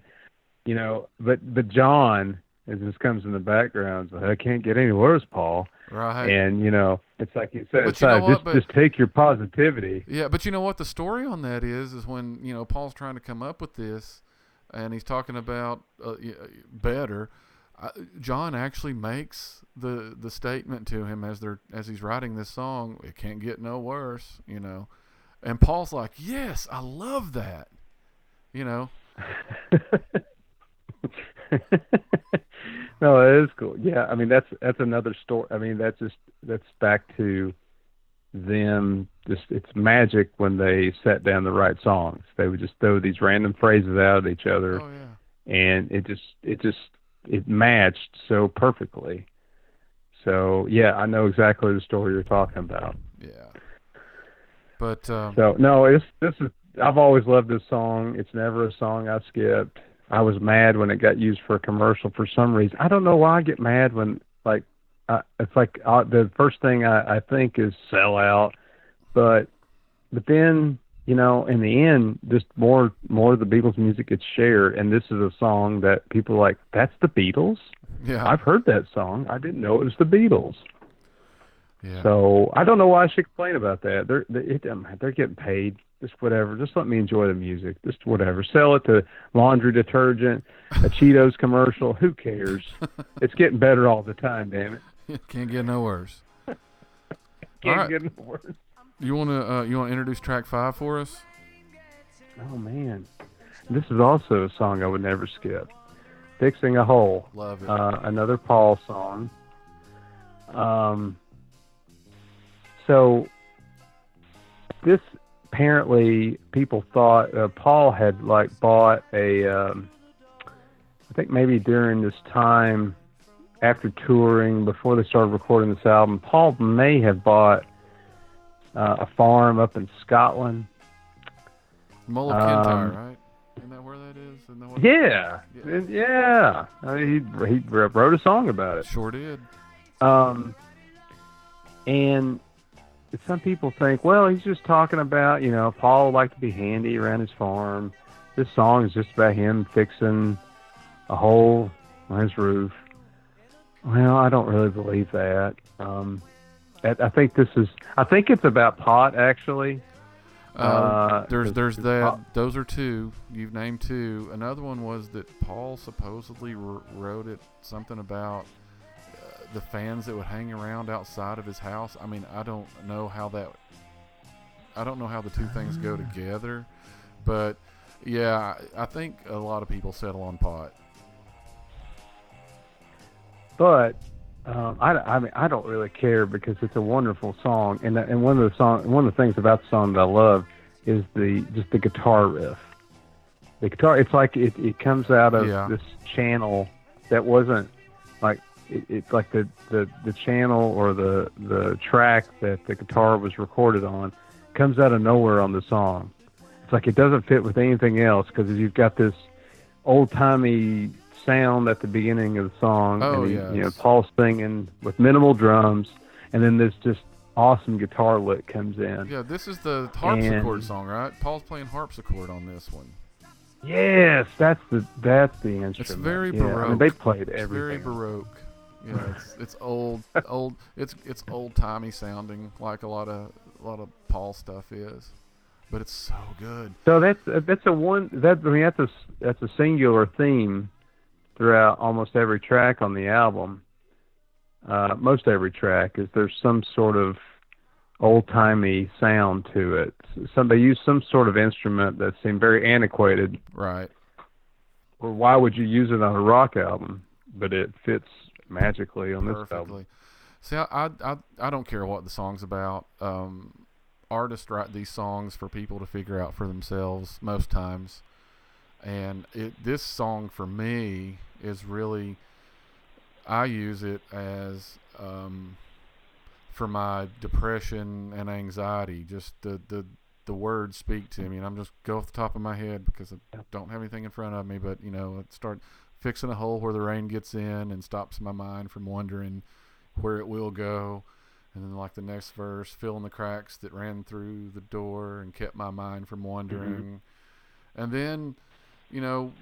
you know, but but John, as this comes in the background, like, I can't get any worse, Paul. Right. And you know, it's like you said, it's you just But- just take your positivity. Yeah, but you know what the story on that is is when you know Paul's trying to come up with this, and he's talking about uh, uh, better. Uh, John actually makes the the statement to him as they're as he's writing this song. It can't get no worse, you know. And Paul's like, "Yes, I love that," you know. no, it is cool. Yeah, I mean that's that's another story. I mean that's just that's back to them. Just it's magic when they set down the right songs. They would just throw these random phrases out at each other, Oh yeah. and it just it just it matched so perfectly. So yeah, I know exactly the story you're talking about. Yeah. But um, So no, it's this is I've always loved this song. It's never a song I skipped. I was mad when it got used for a commercial for some reason. I don't know why I get mad when like I, it's like uh, the first thing I, I think is sell out, but but then you know in the end just more more of the Beatles music gets shared, and this is a song that people are like that's the Beatles. yeah, I've heard that song. I didn't know it was the Beatles. yeah. So I don't know why I should complain about that. They're they, it, doesn't they're getting paid. Just whatever. Just let me enjoy the music. Just whatever. Sell it to laundry detergent, a Cheetos commercial. Who cares? it's getting better all the time. Damn it. Can't get no worse. Can't right. get no worse. You want to uh, you want to introduce track five for us? Oh man, this is also a song I would never skip. Fixing a hole. Love it. uh, another Paul song. Um, so this apparently people thought uh, Paul had like bought a. Um, I think maybe during this time after touring before they started recording this album, Paul may have bought uh, a farm up in Scotland. Mull of um, Kintyre, right? Isn't that where that is? That Yeah, Yeah. yeah. I mean, he he wrote a song about it. Sure did. Um, and some people think, well, he's just talking about, you know, Paul would like to be handy around his farm. This song is just about him fixing a hole on his roof. Well, I don't really believe that. Um, I, I think this is, I think it's about pot actually. Um, Uh, there's there's that. Paul- Those are two. You've named two. Another one was that Paul supposedly wr- wrote it something about the fans that would hang around outside of his house. I mean, I don't know how that. I don't know how the two things go Ah. together, but yeah, I, I think a lot of people settle on pot. but um, I, I mean I don't really care because it's a wonderful song, and and one of the song one of the things about the song that I love is the just the guitar riff. The guitar, it's like it, it comes out of Yeah. this channel that wasn't like it, it's like the, the the channel or the the track that the guitar was recorded on comes out of nowhere on the song. It's like it doesn't fit with anything else because you've got this old timey sound at the beginning of the song. Oh, and yes. You know, Paul's singing with minimal drums, and then this just awesome guitar lick comes in. Yeah, this is the harpsichord And- song, right? Paul's playing harpsichord on this one. Yes, that's the that's the instrument. It's very yeah, I baroque. mean, they played It's very everything. Yeah, it's it's old, old. It's it's old timey sounding, like a lot of a lot of Paul stuff is, but it's so good. So that's that's a one that I mean that's a that's a singular theme throughout almost every track on the album. Uh, most every track is there's some sort of old timey sound to it. Some they use some sort of instrument that seemed very antiquated. Right. Or why would you use it on a rock album? But it fits magically on this album. perfectly. See, I, I I I don't care what the song's about. Um, artists write these songs for people to figure out for themselves most times, and it this song for me is really I use it as um, for my depression and anxiety. Just the the the words speak to me, and I'm just go off the top of my head because I don't have anything in front of me. But you know, it start fixing a hole where the rain gets in and stops my mind from wondering where it will go. And then, like the next verse, filling the cracks that ran through the door and kept my mind from wandering. Mm-hmm. And then, you know,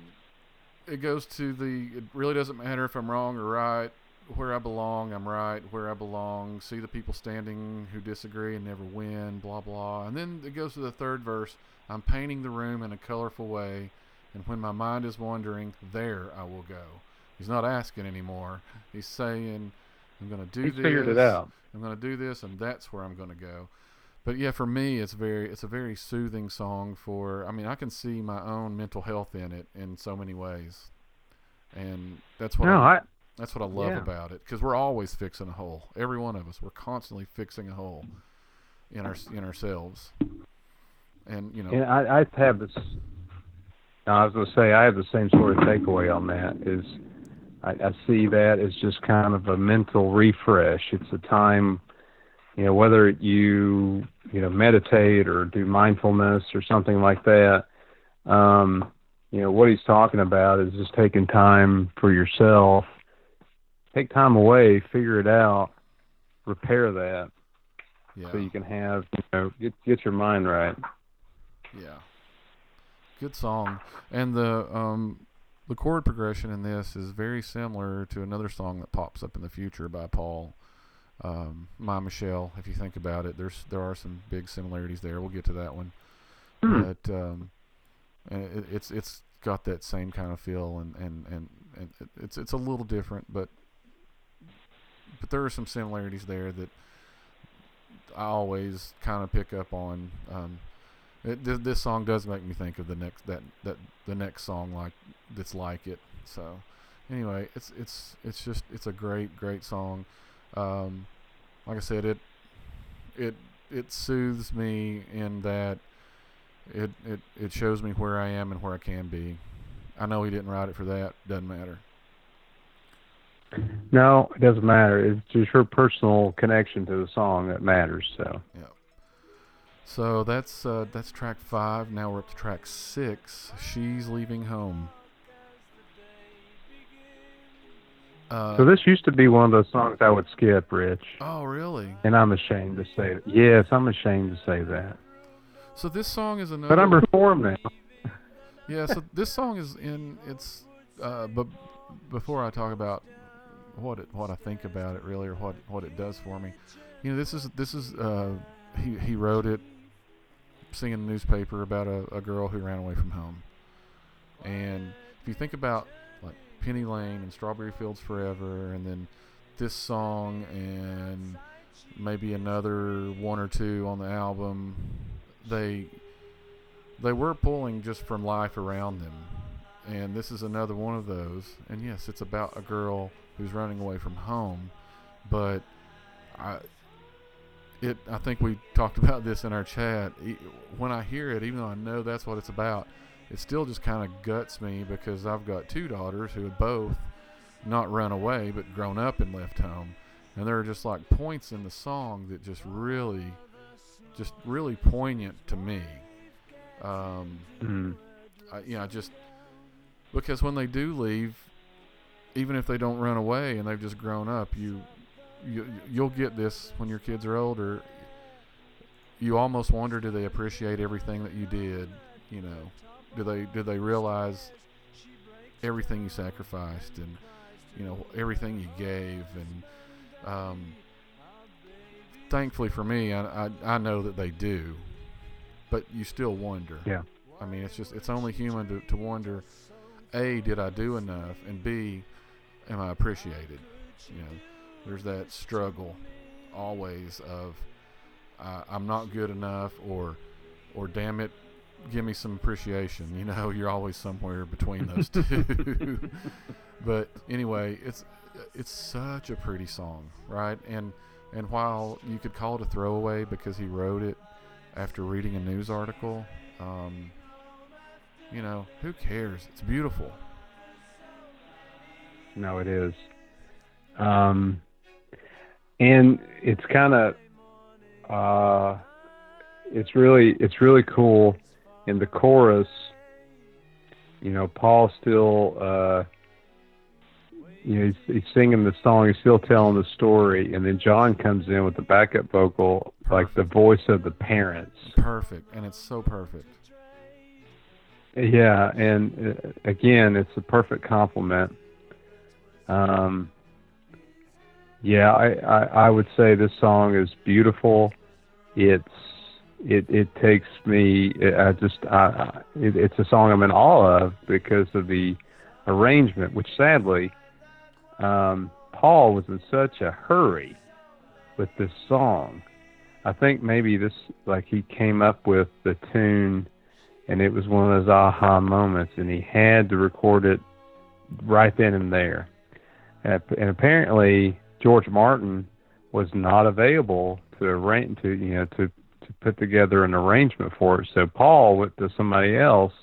it goes to the. It really doesn't matter if I'm wrong or right. Where I belong, I'm right. Where I belong, see the people standing who disagree and never win. Blah blah. And then it goes to the third verse. I'm painting the room in a colorful way, and when my mind is wandering, there I will go. He's not asking anymore. He's saying, "I'm going to do He's this. figured it out. I'm going to do this, and that's where I'm going to go." But yeah, for me, it's very it's a very soothing song. For I mean, I can see my own mental health in it in so many ways, and that's what No, I, I that's what I love yeah. about it because we're always fixing a hole. Every one of us, we're constantly fixing a hole in our in ourselves, and you know, Yeah, I, I have this. No, I was going to say I have the same sort of takeaway on that. Is I, I see that as just kind of a mental refresh. It's a time, you know, whether you you know meditate or do mindfulness or something like that. Um, you know what he's talking about is just taking time for yourself. Take time away, figure it out, repair that, yeah, so you can have you know get get your mind right. Yeah. Good song. And the um the chord progression in this is very similar to another song that pops up in the future by Paul. Um, My Michelle, if you think about it, there's there are some big similarities there. We'll get to that one. Hmm. But um it, it's it's got that same kind of feel and, and, and, and it's it's a little different but but there are some similarities there that I always kind of pick up on. Um, it, this, this song does make me think of the next that that the next song like that's like it. So anyway, it's it's it's just it's a great great song. Um, like I said, it it it soothes me in that it it it shows me where I am and where I can be. I know he didn't write it for that. Doesn't matter. No, it doesn't matter. It's just her personal connection to the song that matters. So Yeah. So that's uh, that's track five. Now we're up to track six. She's leaving home. Uh, So this used to be one of those songs I would skip, Rich, oh really? and I'm ashamed to say it. Yes, I'm ashamed to say that. So this song is another. But I'm reformed now. yeah. So this song is in. It's. Uh, but before I talk about what it what I think about it really or what what it does for me, you know, this is this is uh, he he wrote it, singing a newspaper about a, a girl who ran away from home, and if you think about like Penny Lane and Strawberry Fields Forever, and then this song and maybe another one or two on the album, they they were pulling just from life around them. And this is another one of those. And yes, it's about a girl who's running away from home, but I it I think we talked about this in our chat. When I hear it, even though I know that's what it's about, it still just kind of guts me because I've got two daughters who have both not run away but grown up and left home. And there are just like points in the song that just really just really poignant to me. Um, Mm. I, you know, just because when they do leave, even if they don't run away and they've just grown up, you, you you'll get this when your kids are older. You almost wonder, do they appreciate everything that you did? You know, do they do they realize everything you sacrificed and you know everything you gave and um, thankfully for me, I, I I know that they do, but you still wonder. Yeah. I mean, it's just it's only human to, to wonder, a did I do enough, and b am I appreciated? You know, there's that struggle always of uh, I'm not good enough, or or damn it, give me some appreciation. You know, you're always somewhere between those two. but anyway, it's it's such a pretty song, right? And and while you could call it a throwaway because he wrote it after reading a news article, um, you know, who cares? It's beautiful. No, it is. Um, and it's kind of, uh, it's really, it's really cool. In the chorus, you know, Paul still, uh, you know, he's, he's singing the song, he's still telling the story, and then John comes in with the backup vocal, like the voice of the parents. Perfect, and it's so perfect. Yeah, and uh, again, it's a perfect complement. Um, yeah, I, I, I would say this song is beautiful. It's it it takes me. I just I, it, it's a song I'm in awe of because of the arrangement, which sadly, um, Paul was in such a hurry with this song. I think maybe this like he came up with the tune and it was one of those aha moments, and he had to record it right then and there. And, and apparently, George Martin was not available to arrange to you know to to put together an arrangement for it. So Paul went to somebody else,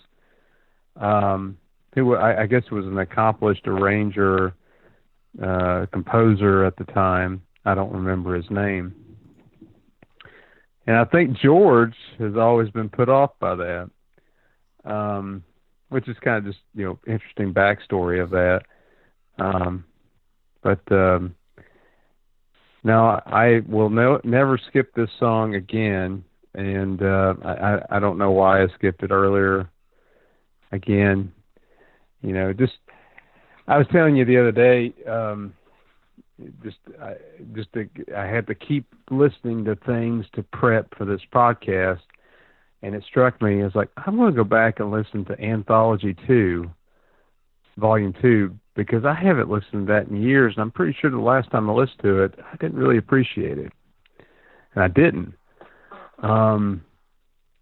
um, who I, I guess was an accomplished arranger, uh, composer at the time. I don't remember his name. And I think George has always been put off by that um, which is kind of just you know interesting backstory of that. Um, but um, no, I will no, never skip this song again, and uh, I, I don't know why I skipped it earlier. Again, you know, just I was telling you the other day. Um, just I just to, I had to keep listening to things to prep for this podcast and it struck me as like I'm going to go back and listen to Anthology Two, Volume Two, because I haven't listened to that in years, and I'm pretty sure the last time I listened to it, I didn't really appreciate it, and I didn't. Um,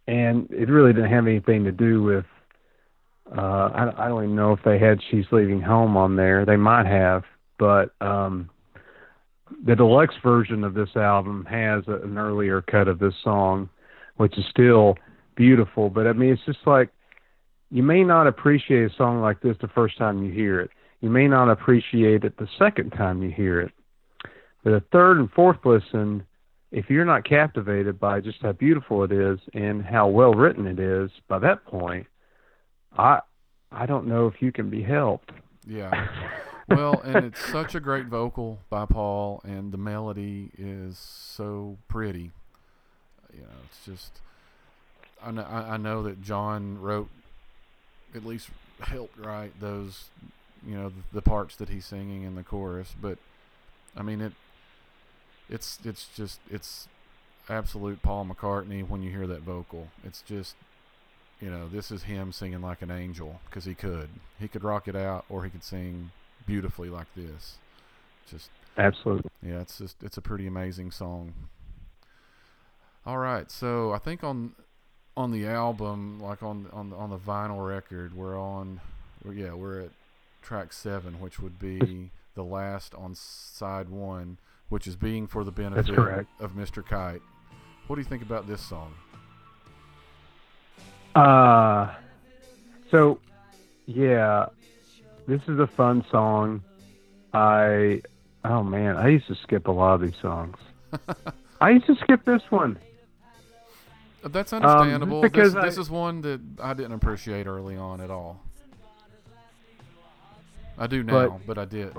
and it really didn't have anything to do with. Uh, I, I don't even know if they had "She's Leaving Home" on there. They might have, but um, the deluxe version of this album has a, an earlier cut of this song, which is still beautiful. But I mean, it's just like you may not appreciate a song like this the first time you hear it. You may not appreciate it the second time you hear it. But the third and fourth listen, if you're not captivated by just how beautiful it is and how well written it is, by that point, I I don't know if you can be helped. Yeah. Well, and it's such a great vocal by Paul, and the melody is so pretty. You know, it's just I know, I know that John wrote, at least helped write those, you know, the, the, parts that he's singing in the chorus. But I mean, it, it's it's just it's absolute Paul McCartney when you hear that vocal. It's just, you know, this is him singing like an angel because he could he could rock it out or he could sing beautifully like this. Just absolutely, yeah. It's just it's a pretty amazing song. All right, so I think on on the album, like on on on the vinyl record, we're on, yeah, we're at track seven, which would be the last on side one, which is being for the benefit of Mr. Kite. What do you think about this song? Uh, so yeah, this is a fun song. I oh man, I used to skip a lot of these songs. I used to skip this one. That's understandable. Um, because this, this is one that I didn't appreciate early on at all. I do now, but, I didn't.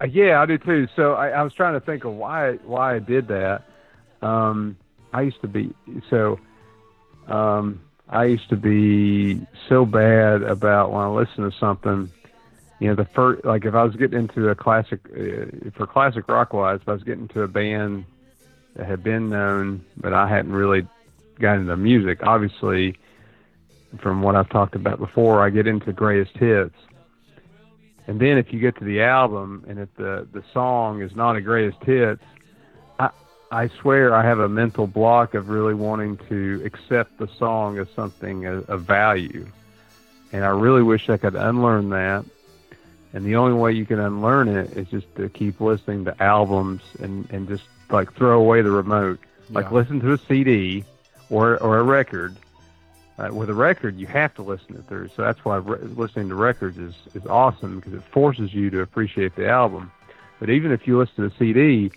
Uh, yeah, I do too. So I, I was trying to think of why why I did that. Um, I used to be so. Um, I used to be so bad about when I listen to something. You know, the first like if I was getting into a classic uh, for classic rock wise, if I was getting to a band that had been known, but I hadn't really gotten into music. Obviously, from what I've talked about before, I get into greatest hits. And then if you get to the album and if the the song is not a greatest hits, I I swear I have a mental block of really wanting to accept the song as something of, of value. And I really wish I could unlearn that. And the only way you can unlearn it is just to keep listening to albums and and just like throw away the remote. Like Yeah. listen to a CD or or a record. Uh, with a record, you have to listen it through. So that's why re- listening to records is is awesome because it forces you to appreciate the album. But even if you listen to a CD,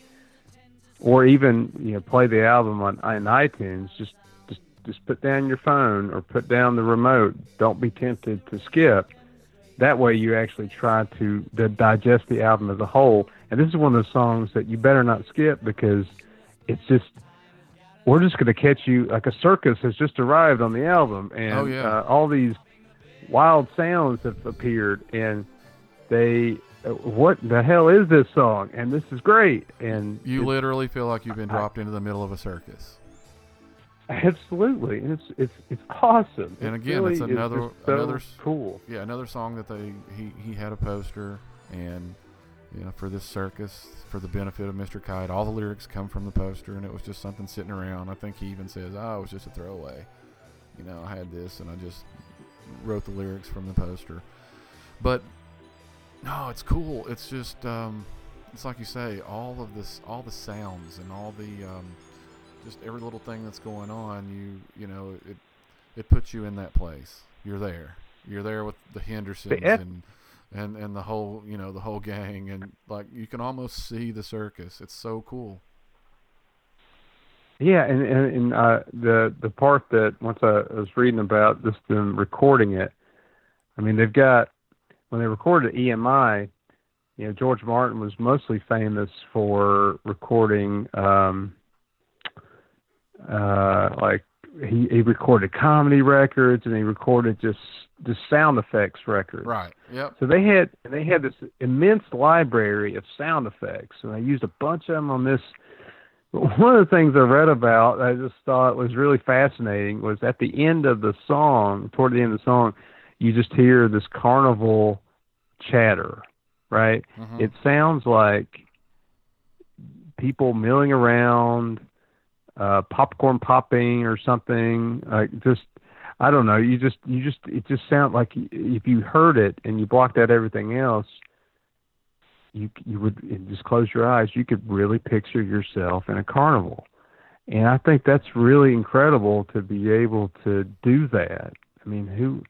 or even you know play the album on in iTunes, just just just put down your phone or put down the remote. Don't be tempted to skip. That way, you actually try to, to digest the album as a whole. And this is one of those songs that you better not skip because it's just we're just going to catch you like a circus has just arrived on the album, and Oh, yeah. uh, all these wild sounds have appeared, and they. What the hell is this song? And this is great. And You literally feel like you've been I- dropped into the middle of a circus. Absolutely, and it's it's it's awesome. And It again, really it's another- just so another cool. Yeah, another song that they he he had a poster and you know for this circus for the benefit of Mr. Kite. All the lyrics come from the poster, and it was just something sitting around. I think he even says, "Oh, it was just a throwaway." You know, I had this, and I just wrote the lyrics from the poster. But no, it's cool. It's just um, it's like you say, all of this, all the sounds and all the um, just every little thing that's going on. You you know it it puts you in that place. You're there. You're there with the Hendersons F- and and and the whole you know the whole gang and like you can almost see the circus. It's so cool. Yeah, and and, and uh, the the part that once I was reading about just them recording it, I mean they've got when they recorded EMI, you know George Martin was mostly famous for recording um, uh, like he he recorded comedy records and he recorded just just sound effects records. Right. Yep. So they had they had this immense library of sound effects, and I used a bunch of them on this. One of the things I read about, I just thought was really fascinating, was at the end of the song, toward the end of the song, you just hear this carnival chatter, right? Mhm. It sounds like people milling around, uh, popcorn popping or something. Like just, I don't know. You just, you just, it just sounds like if you heard it and you blocked out everything else, you you would just close your eyes. You could really picture yourself in a carnival, and I think that's really incredible to be able to do that. I mean, who?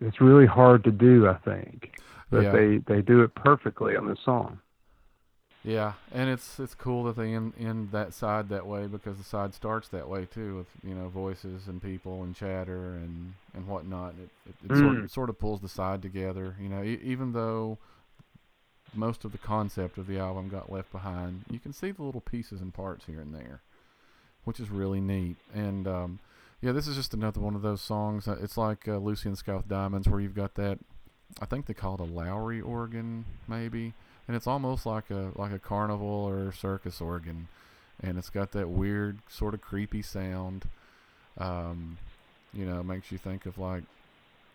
It's really hard to do. I think but Yeah. they they do it perfectly on the song. Yeah, and it's it's cool that they end, end that side that way because the side starts that way too, with you know voices and people and chatter and and whatnot. It it, it sort Mm. of, sort of pulls the side together. You know, e- even though most of the concept of the album got left behind, you can see the little pieces and parts here and there, which is really neat. And um, yeah, this is just another one of those songs. It's like uh, Lucy and Sky Diamonds, where you've got that. I think they call it a Lowrey organ, maybe and it's almost like a like a carnival or circus organ, and it's got that weird sort of creepy sound. Um, you know, makes you think of like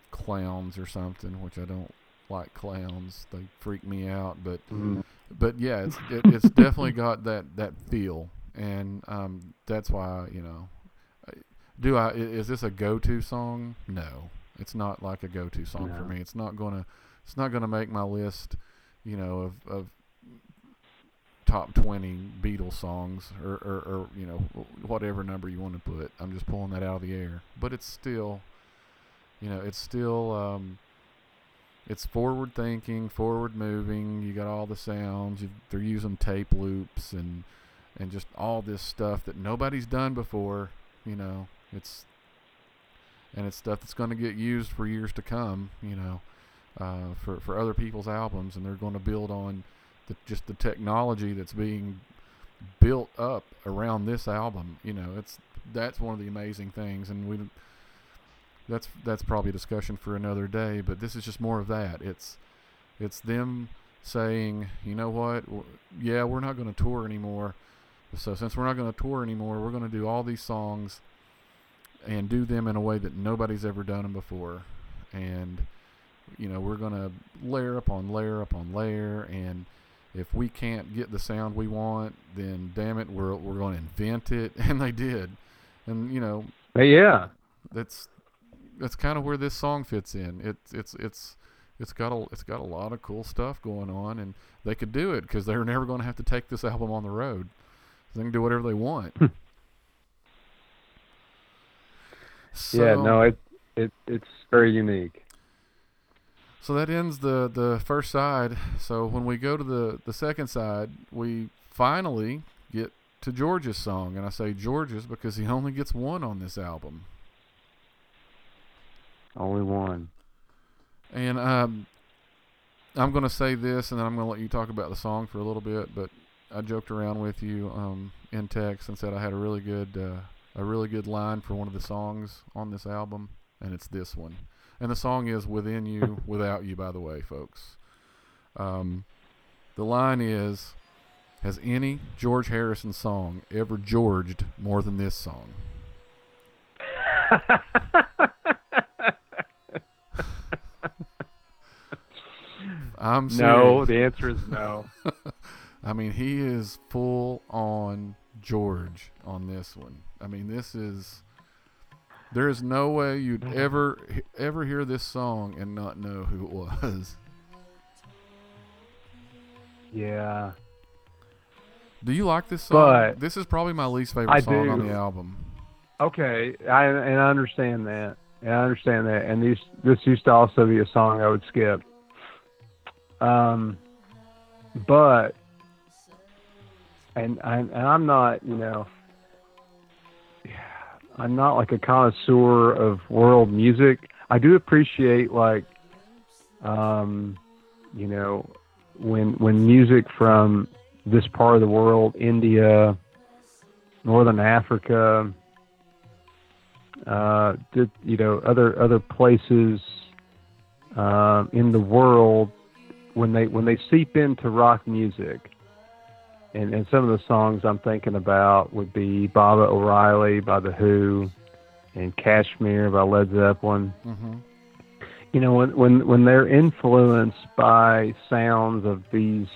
clowns or something, which I don't like clowns. They freak me out, but but yeah, it's it, it's definitely got that that feel, and um, that's why you know. Do I is this a go-to song? No, it's not like a go-to song for me. It's not gonna it's not gonna make my list, you know, of of top twenty Beatles songs or or, or you know whatever number you want to put. I'm just pulling that out of the air, but it's still, you know, it's still um, it's forward thinking, forward moving. You got all the sounds. You, they're using tape loops and and just all this stuff that nobody's done before. You know, it's and it's stuff that's going to get used for years to come. You know, uh, for for other people's albums, and they're going to build on the, just the technology that's being built up around this album. You know, it's that's one of the amazing things, and we that's that's probably a discussion for another day. But this is just more of that. It's it's them saying, you know what, yeah, we're not going to tour anymore. So since we're not going to tour anymore, we're going to do all these songs and do them in a way that nobody's ever done them before. And you know, we're going to layer upon layer upon layer and if we can't get the sound we want, then damn it, we're we're going to invent it and they did. And you know, yeah. That's that's kind of where this song fits in. It's it's it's it's got a it's got a lot of cool stuff going on, and they could do it because they're never going to have to take this album on the road. They can do whatever they want. Hmm. so, yeah, no, it it it's very unique. So that ends the the first side. So when we go to the the second side, we finally get to George's song, and I say George's because he only gets one on this album. Only one. And um, I'm going to say this, and then I'm going to let you talk about the song for a little bit. But I joked around with you um, in text and said I had a really good uh, a really good line for one of the songs on this album, and it's this one. And the song is "Within You, Without You." By the way, folks. Um, the line is, "Has any George Harrison song ever Georged more than this song?" I'm serious. no. The answer is no. I mean, he is full on George on this one. I mean, this is there is no way you'd ever ever hear this song and not know who it was. Yeah. Do you like this song? But this is probably my least favorite I song do. on the album. Okay, I and I understand that. And I understand that. And these this used to also be a song I would skip. Um, but and I and I'm not, you know, I'm not like a connoisseur of world music. I do appreciate like, um, you know, when when music from this part of the world, India, Northern Africa, uh, you know, other other places uh, in the world when they when they seep into rock music. And, and some of the songs I'm thinking about would be Baba O'Riley by The Who, and Kashmir by Led Zeppelin. hmm You know, when when when they're influenced by sounds of these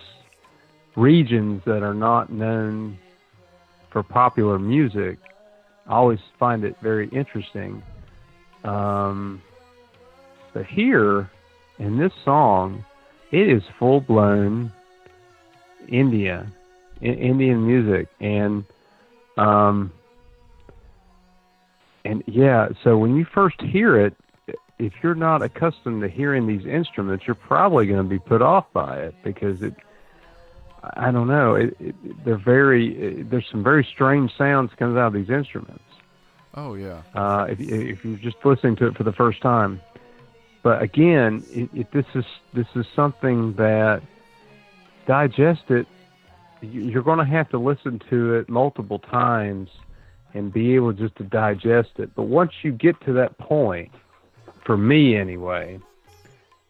regions that are not known for popular music, I always find it very interesting. Um, but here, in this song, it is full blown India, Indian music, and um, and yeah. So when you first hear it, if you're not accustomed to hearing these instruments, you're probably going to be put off by it because it. I don't know. It, it, they're very. There's some very strange sounds comes out of these instruments. Oh yeah. Uh, if if you're just listening to it for the first time, but again, it, it, this is this is something that digest it. You- You're going to have to listen to it multiple times and be able just to digest it. But once you get to that point, for me anyway,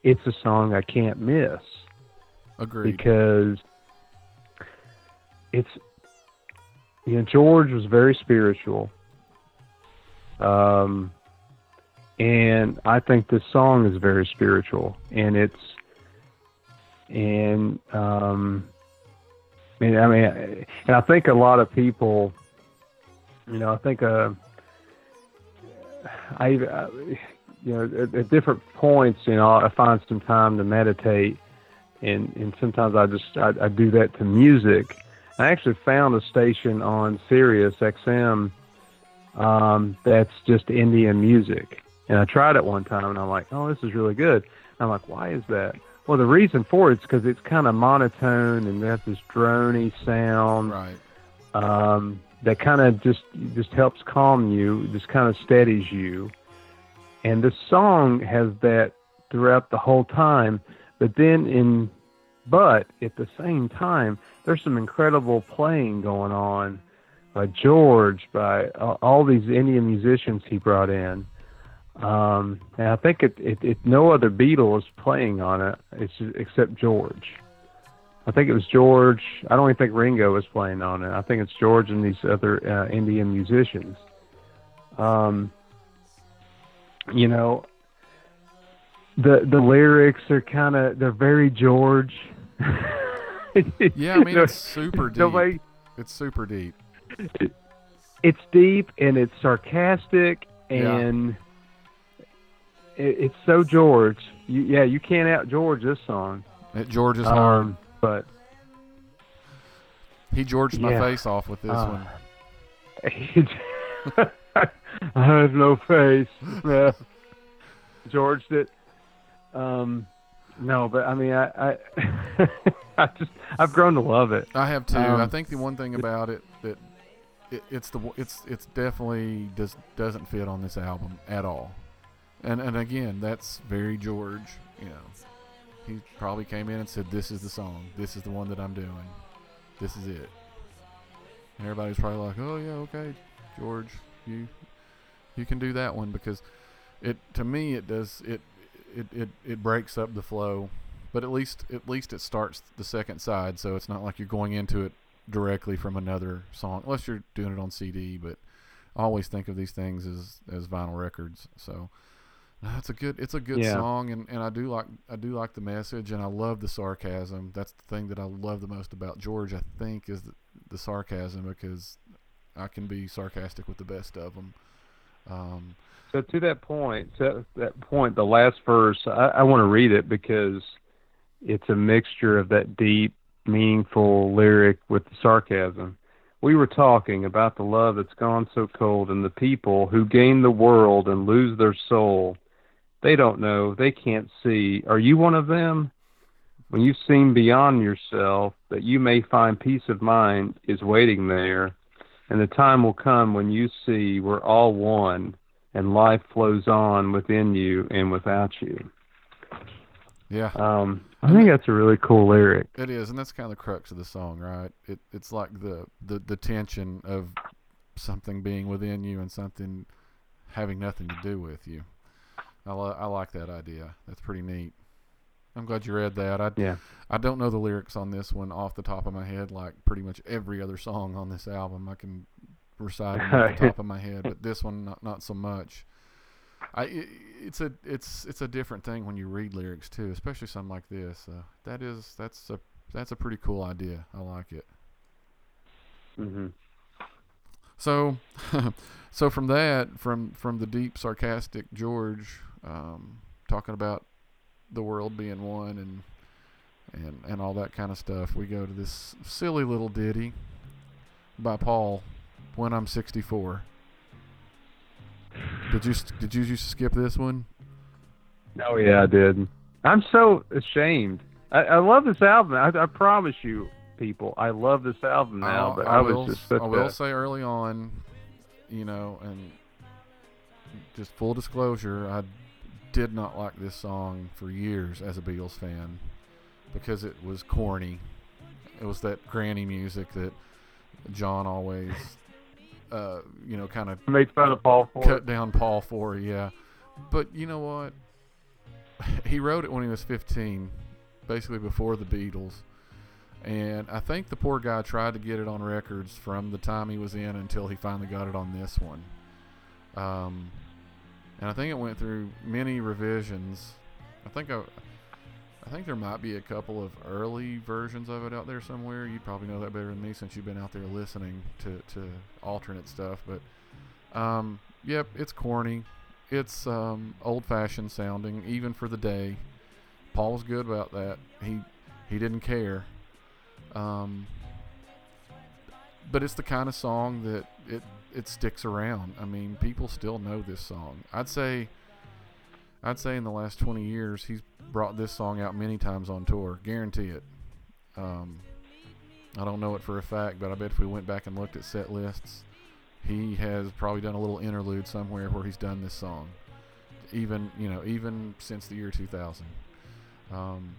it's a song I can't miss Agreed. because it's you know George was very spiritual, um, and I think this song is very spiritual, and it's and um, and I mean, and I think a lot of people, you know, I think uh, I, I you know at, at different points, you know, I find some time to meditate and and sometimes I just I, I do that to music. I actually found a station on Sirius XM um, that's just Indian music, and I tried it one time, and I'm like, oh, this is really good. And I'm like, why is that? Well, the reason for it is because it's kind of monotone and there's this drony sound. Right. Um, that kind of just just helps calm you, just kind of steadies you. And the song has that throughout the whole time, but then in but at the same time, there's some incredible playing going on by George, by uh, all these Indian musicians he brought in. Um, and I think it, it, it, no other Beatle is playing on it it's, except George. I think it was George. I don't even think Ringo was playing on it. I think it's George and these other uh, Indian musicians. Um, you know, the the lyrics are kind of they're very George. yeah, I mean it's super deep. Way, it's super deep. It, it's deep and it's sarcastic and. It, it's so George. You, yeah, you can't out George this song. It George is um, hard, but he Georged yeah. my face off with this uh, one. I have no face. Yeah. Georged it. Um, no, but I mean, I, I, I just I've grown to love it. I have too. Um, I think the one thing about it that it, it's the it's it's definitely does doesn't fit on this album at all. And and again, that's very George. You know, he probably came in and said, "This is the song. This is the one that I'm doing. This is it." And everybody's probably like, "Oh yeah, okay, George, you you can do that one because it to me it does it it, it, it breaks up the flow but at least at least it starts the second side so it's not like you're going into it directly from another song unless you're doing it on CD but I always think of these things as as vinyl records so it's a good it's a good yeah. song and, and I do like I do like the message and I love the sarcasm that's the thing that I love the most about George I think is the, the sarcasm because I can be sarcastic with the best of them um, so to that point, to that point, the last verse, I, I want to read it because it's a mixture of that deep, meaningful lyric with the sarcasm. We were talking about the love that's gone so cold and the people who gain the world and lose their soul. They don't know, they can't see. Are you one of them? When you've seen beyond yourself, that you may find peace of mind is waiting there, and the time will come when you see we're all one and life flows on within you and without you. Yeah. Um, I think that's a really cool lyric. It is, and that's kind of the crux of the song, right? It it's like the the, the tension of something being within you and something having nothing to do with you. I, lo- I like that idea. That's pretty neat. I'm glad you read that. I yeah. I don't know the lyrics on this one off the top of my head, like pretty much every other song on this album. I can reciting off the top of my head, but this one not not so much. I it, it's a it's it's a different thing when you read lyrics too, especially something like this. Uh, that is that's a that's a pretty cool idea. I like it. Mhm. So, so from that, from from the deep sarcastic George, um, talking about the world being one and and and all that kind of stuff, we go to this silly little ditty by Paul when I'm 64. Did you did you skip this one? Oh yeah, I did. I'm so ashamed. I, I love this album. I, I, promise you, people, I love this album now. Uh, but I, I will, was just I will say early on, you know, and just full disclosure, I did not like this song for years as a Beatles fan because it was corny. It was that granny music that John always uh, you know, kind of made fun of Paul for cut down Paul for, yeah. But you know what? He wrote it when he was 15, basically before the Beatles. And I think the poor guy tried to get it on records from the time he was in until he finally got it on this one. Um, and I think it went through many revisions. I think I, I think there might be a couple of early versions of it out there somewhere. You probably know that better than me since you've been out there listening to, to alternate stuff. But um, yep, it's corny. It's um, old-fashioned sounding, even for the day. Paul was good about that. He he didn't care. Um, but it's the kind of song that it it sticks around. I mean, people still know this song. I'd say I'd say in the last 20 years, he's brought this song out many times on tour. Guarantee it. Um, I don't know it for a fact, but I bet if we went back and looked at set lists, he has probably done a little interlude somewhere where he's done this song. Even you know, even since the year 2000. Um,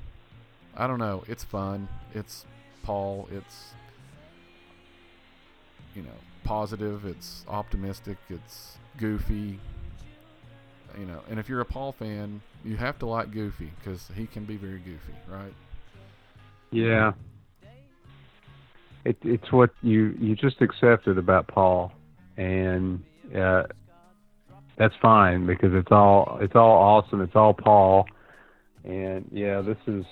I don't know. It's fun. It's Paul. It's you know positive. It's optimistic. It's goofy. You know, and if you're a Paul fan, you have to like Goofy because he can be very goofy, right? Yeah. It, it's what you you just accepted about Paul, and uh, that's fine because it's all it's all awesome. It's all Paul, and yeah, this is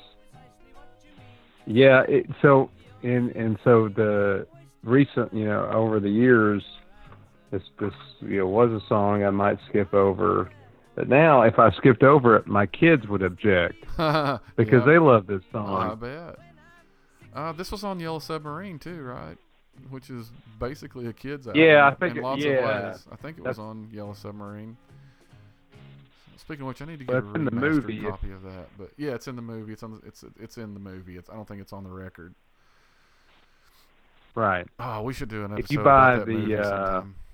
yeah. It, so and and so the recent you know over the years, this this you know was a song I might skip over. But now, if I skipped over it, my kids would object because Yeah. they love this Oh, I song. bet. Uh, this was on Yellow Submarine too, right? Which is basically a kids album. Yeah, I think in it- lots yeah. of ways. I think it was That's- on Yellow Submarine. Speaking of which, I need to get Well, a remastered movie. copy of that. But yeah, it's in the movie. It's on. The, it's it's in the movie. It's. I don't think it's on the record. Right. Oh, we should do an If you buy about that the, movie uh, sometime.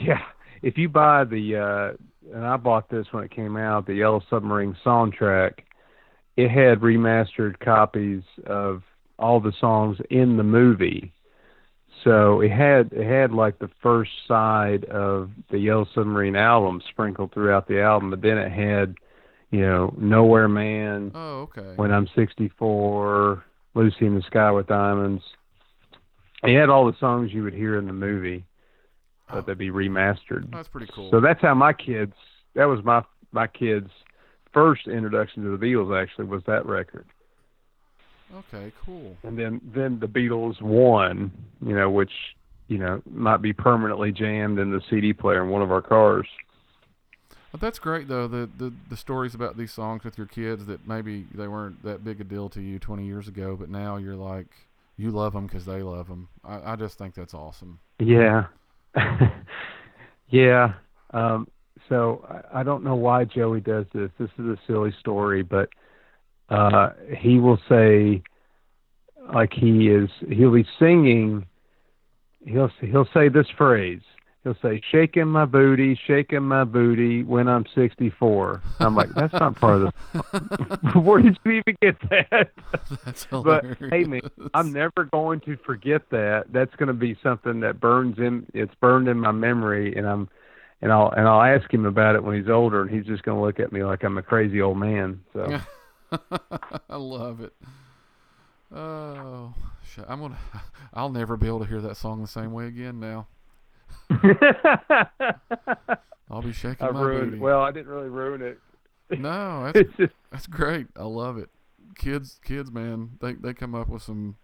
Yeah, if you buy the uh and I bought this when it came out, the Yellow Submarine soundtrack, it had remastered copies of all the songs in the movie. So it had it had like the first side of the Yellow Submarine album sprinkled throughout the album, but then it had, you know, Nowhere Man, Oh, okay. When I'm 64, Lucy in the Sky with Diamonds. It had all the songs you would hear in the movie Oh, but they'd be oh. remastered. that's pretty cool. So that's how my kids. That was my my kids' first introduction to the Beatles. Actually, was that record, okay, cool. and then then the Beatles won, You know, which you know might be permanently jammed in the CD player in one of our cars. But that's great though. The, the the stories about these songs with your kids that maybe they weren't that big a deal to you 20 years ago, but now you're like you love them because they love them. I, I just think that's awesome. Yeah, yeah. Um, so I, I don't know why Joey does this. This is a silly story, but uh, he will say, like he is, he'll be singing. He'll he'll say this phrase. He'll say, "Shaking my booty, shaking my booty when I'm 64." I'm like, that's not part of the. Where did you even get that? that's but hey, man, I'm never going to forget that. That's going to be something that burns in. It's burned in my memory, and I'm, and I'll and I'll ask him about it when he's older, and he's just going to look at me like I'm a crazy old man. So I love it. Oh. I'm gonna. I'll never be able to hear that song the same way again. Now I'll be shaking I've my ruined. booty. Well, I didn't really ruin it. no, that's just That's great. I love it. Kids, kids, man, they they come up with some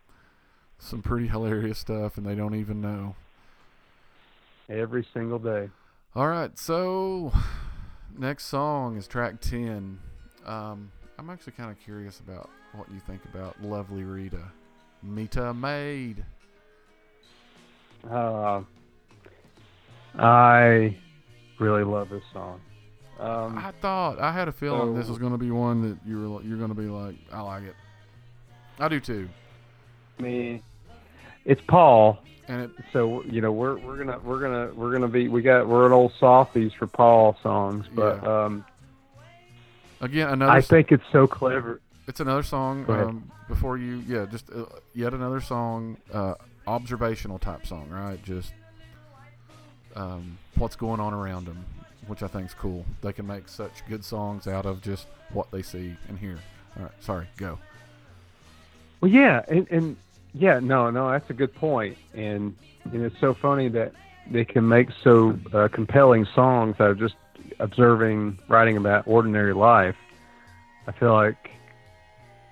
some pretty hilarious stuff, and they don't even know. every single day. All right, so next song is track ten. Um, I'm actually kind of curious about what you think about "Lovely Rita," Meter Maid. Uh, I really love this song. Um, I thought I had a feeling this was going to be one that you were you're going to be like, I like it. I do too, me, it's Paul. and it so you know we're we're gonna we're gonna we're gonna be we got we're an old softies for Paul songs, but Yeah. um, again another. I think it's so clever. It's another song. Um, before you, yeah, just uh, yet another song, uh, observational type song, right? Just um, what's going on around them, which I think is cool. They can make such good songs out of just what they see and hear. All right, sorry, go. Well, yeah, and, and yeah, no, no, that's a good point, and and it's so funny that they can make so uh, compelling songs out of just observing, writing about ordinary life. I feel like,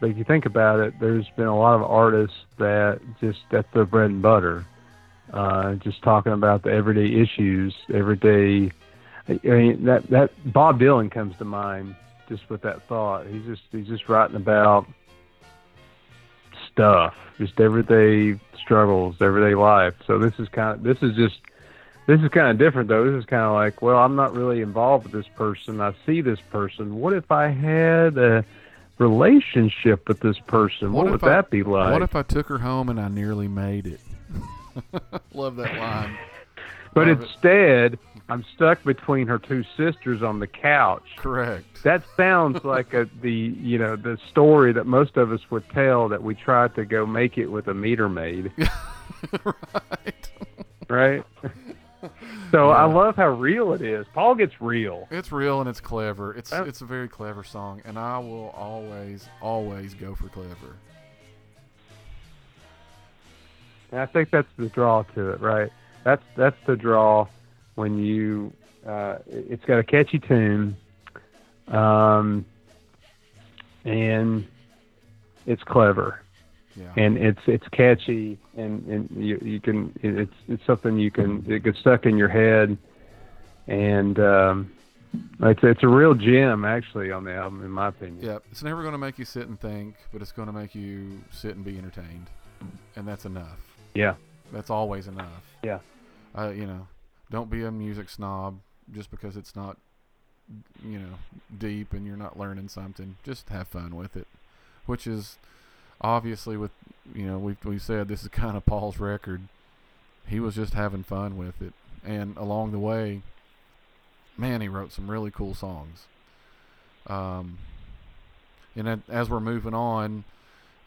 if you think about it, there's been a lot of artists that just that's their bread and butter, uh, just talking about the everyday issues, everyday. I mean, that that Bob Dylan comes to mind just with that thought. He's just he's just writing about stuff, just everyday struggles, everyday life. So this is kind of this is just this is kind of different though. This is kind of like, well, I'm not really involved with this person. I see this person. What if I had a relationship with this person? What, What would I- that be like? What if I took her home and I nearly made it? Love that line. but Love it. instead, I'm stuck between her two sisters on the couch. Correct. That sounds like a the you know the story that most of us would tell that we tried to go make it with a meter maid, right. right? So I love how real it is. Paul gets real. It's real and it's clever. It's it's a very clever song, and I will always always go for clever. And I think that's the draw to it, right? That's that's the draw when you uh, it- it's got a catchy tune, um, and it's clever Yeah. and it's it's catchy and and you you can it's it's something you can it gets stuck in your head, and um, it's it's a real gem actually on the album in my opinion. Yeah, it's never going to make you sit and think, but it's going to make you sit and be entertained, and that's enough. Yeah. That's always enough. Yeah. Uh, you know, don't be a music snob just because it's not, you know, deep and you're not learning something. Just have fun with it, which is obviously with, you know, we've we said this is kind of Paul's record. He was just having fun with it, and along the way, man, he wrote some really cool songs. Um, and as we're moving on,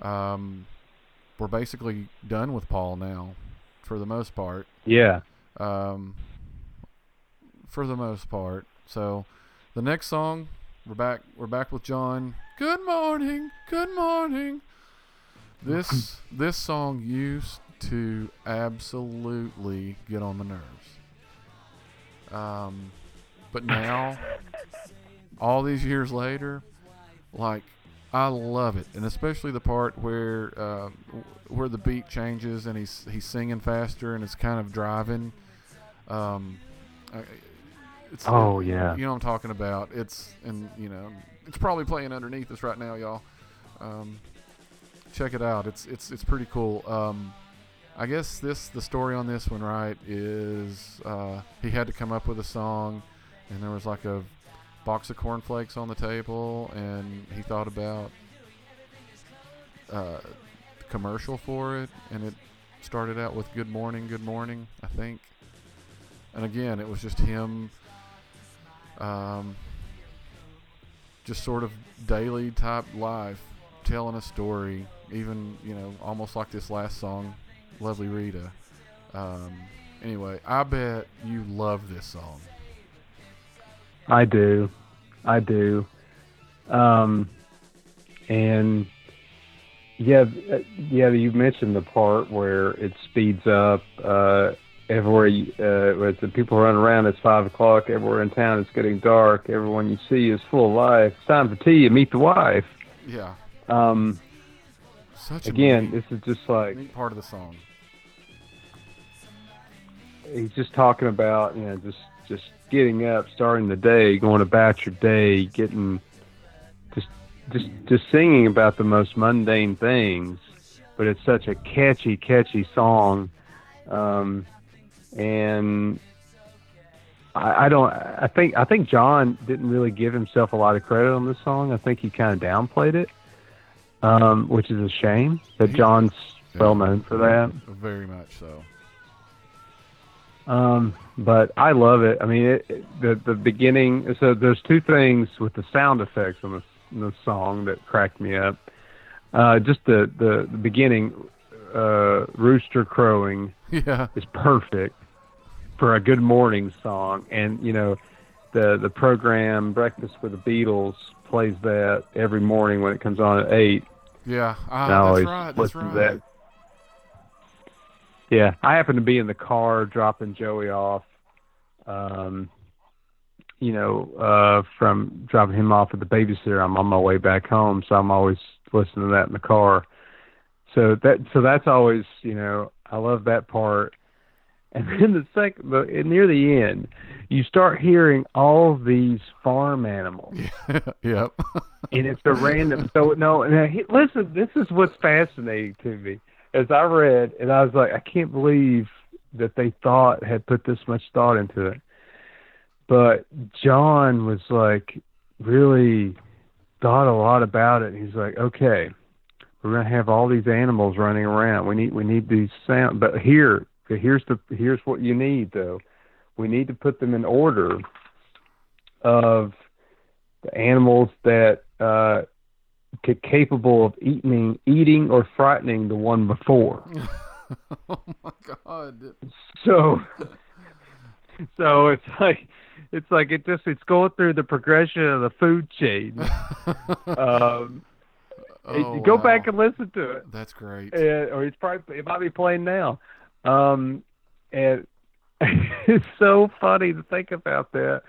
um, we're basically done with Paul now, for the most part. Yeah. Um, for the most part. So, the next song, we're back. We're back with John. Good morning. Good morning. This this song used to absolutely get on my nerves. Um, but now, all these years later, like I love it, and especially the part where uh, where the beat changes and he's he's singing faster and it's kind of driving. Um, it's, Oh, yeah. you know what I'm talking about. It's and you know it's probably playing underneath us right now, y'all. Um, check it out. It's it's it's pretty cool. Um, I guess this the story on this one, right, is uh, he had to come up with a song, and there was like a box of cornflakes on the table, and he thought about uh, commercial for it, and it started out with "Good morning, good morning," I think. And again, it was just him, um, just sort of daily type life, telling a story. Even you know, almost like this last song, "Lovely Rita." Um, anyway, I bet you love this song. I do, I do, um, and yeah, yeah. You mentioned the part where it speeds up. Uh, everywhere, you, uh, where the people run around. It's five o'clock. Everywhere in town, it's getting dark. Everyone you see is full of life. It's time for tea. and meet the wife. Yeah, Um, such again, this is just like part of the song. he's just talking about you know just just getting up, starting the day, going about your day, getting just just just singing about the most mundane things, but it's such a catchy, catchy song, um, and I, I don't. I think I think John didn't really give himself a lot of credit on this song. I think he kind of downplayed it, um, which is a shame. That John's well known for that. Very much so. Um, but I love it. I mean, it, it, the the beginning. So there's two things with the sound effects on the, on the song that cracked me up. Uh, just the the, the beginning, uh, rooster crowing Yeah, is perfect for a good morning song, and you know, the the program Breakfast with the Beatles plays that every morning when it comes on at eight. yeah. Ah, And I always that's right. That's right. to that. Yeah, I happen to be in the car dropping Joey off. Um, you know, uh, from dropping him off at the babysitter, I'm on my way back home, so I'm always listening to that in the car. So that, so that's always, you know, I love that part. And then the second, the, near the end, you start hearing all these farm animals yep. and it's a random. So no, now, uh, he- listen, this is what's fascinating to me. As I read, and I was like, I can't believe that they thought had put this much thought into it. But John was like really thought a lot about it. He's like, okay, we're gonna have all these animals running around. We need we need these sound, but here here's the here's what you need though. We need to put them in order of the animals that uh, capable of eating eating or frightening the one before. oh my god! So so it's like it's like it just it's going through the progression of the food chain. um, oh, go wow. back and listen to it. That's great. Uh, or it's probably it might be playing now. Um, and it's so funny to think about that,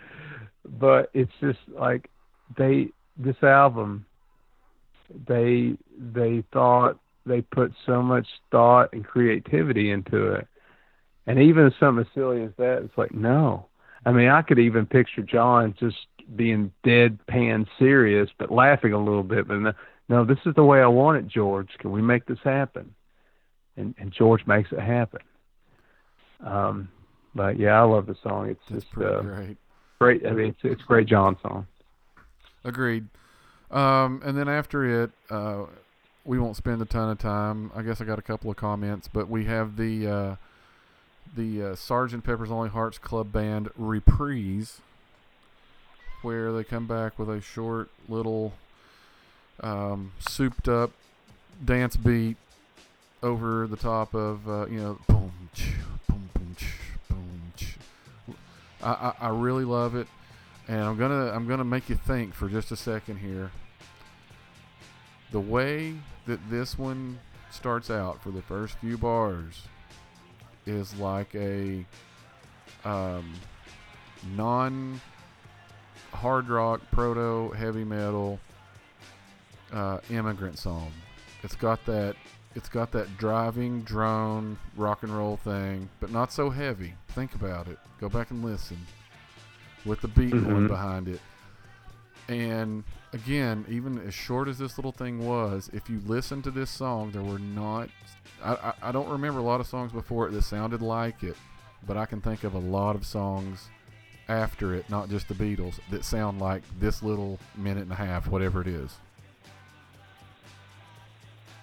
but it's just like they this album. They they thought they put so much thought and creativity into it, and even something as silly as that, it's like no. I mean, I could even picture John just being deadpan serious, but laughing a little bit. But no, no, this is the way I want it, George. Can we make this happen? And and George makes it happen. Um, but yeah, I love the song. It's That's just uh, great. great. I mean, it's it's a great John song. Agreed. Um, and then after it, uh, we won't spend a ton of time. I guess I got a couple of comments, but we have the uh, the uh, Sergeant Pepper's Lonely Hearts Club Band reprise, where they come back with a short little um, souped up dance beat over the top of uh, you know boom boom boom boom. I, I I really love it, and I'm gonna I'm gonna make you think for just a second here. The way that this one starts out for the first few bars is like a um, non hard rock proto heavy metal uh, immigrant song. It's got that it's got that driving drone rock and roll thing, but not so heavy. Think about it. Go back and listen with the beat going Mhm. behind it. And again, even as short as this little thing was, if you listen to this song, there were not. I, I, I don't remember a lot of songs before it that sounded like it, but I can think of a lot of songs after it, not just the Beatles, that sound like this little minute and a half, whatever it is.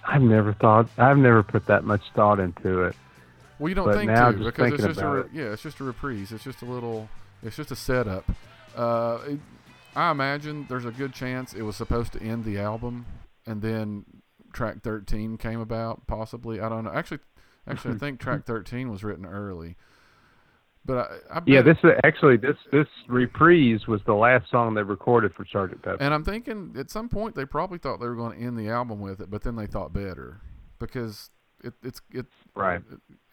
I've never thought. I've never put that much thought into it. Well, you don't But think now to because it's just a re- yeah, it's just a reprise. It's just a little, it's just a setup. Uh, it, I imagine there's a good chance it was supposed to end the album, and then track 13 came about. Possibly, I don't know. Actually, actually, I think track 13 was written early. But I, I Yeah, this is actually this this reprise was the last song they recorded for Sergeant Pepper. And I'm thinking at some point they probably thought they were going to end the album with it, but then they thought better because it it's it Right.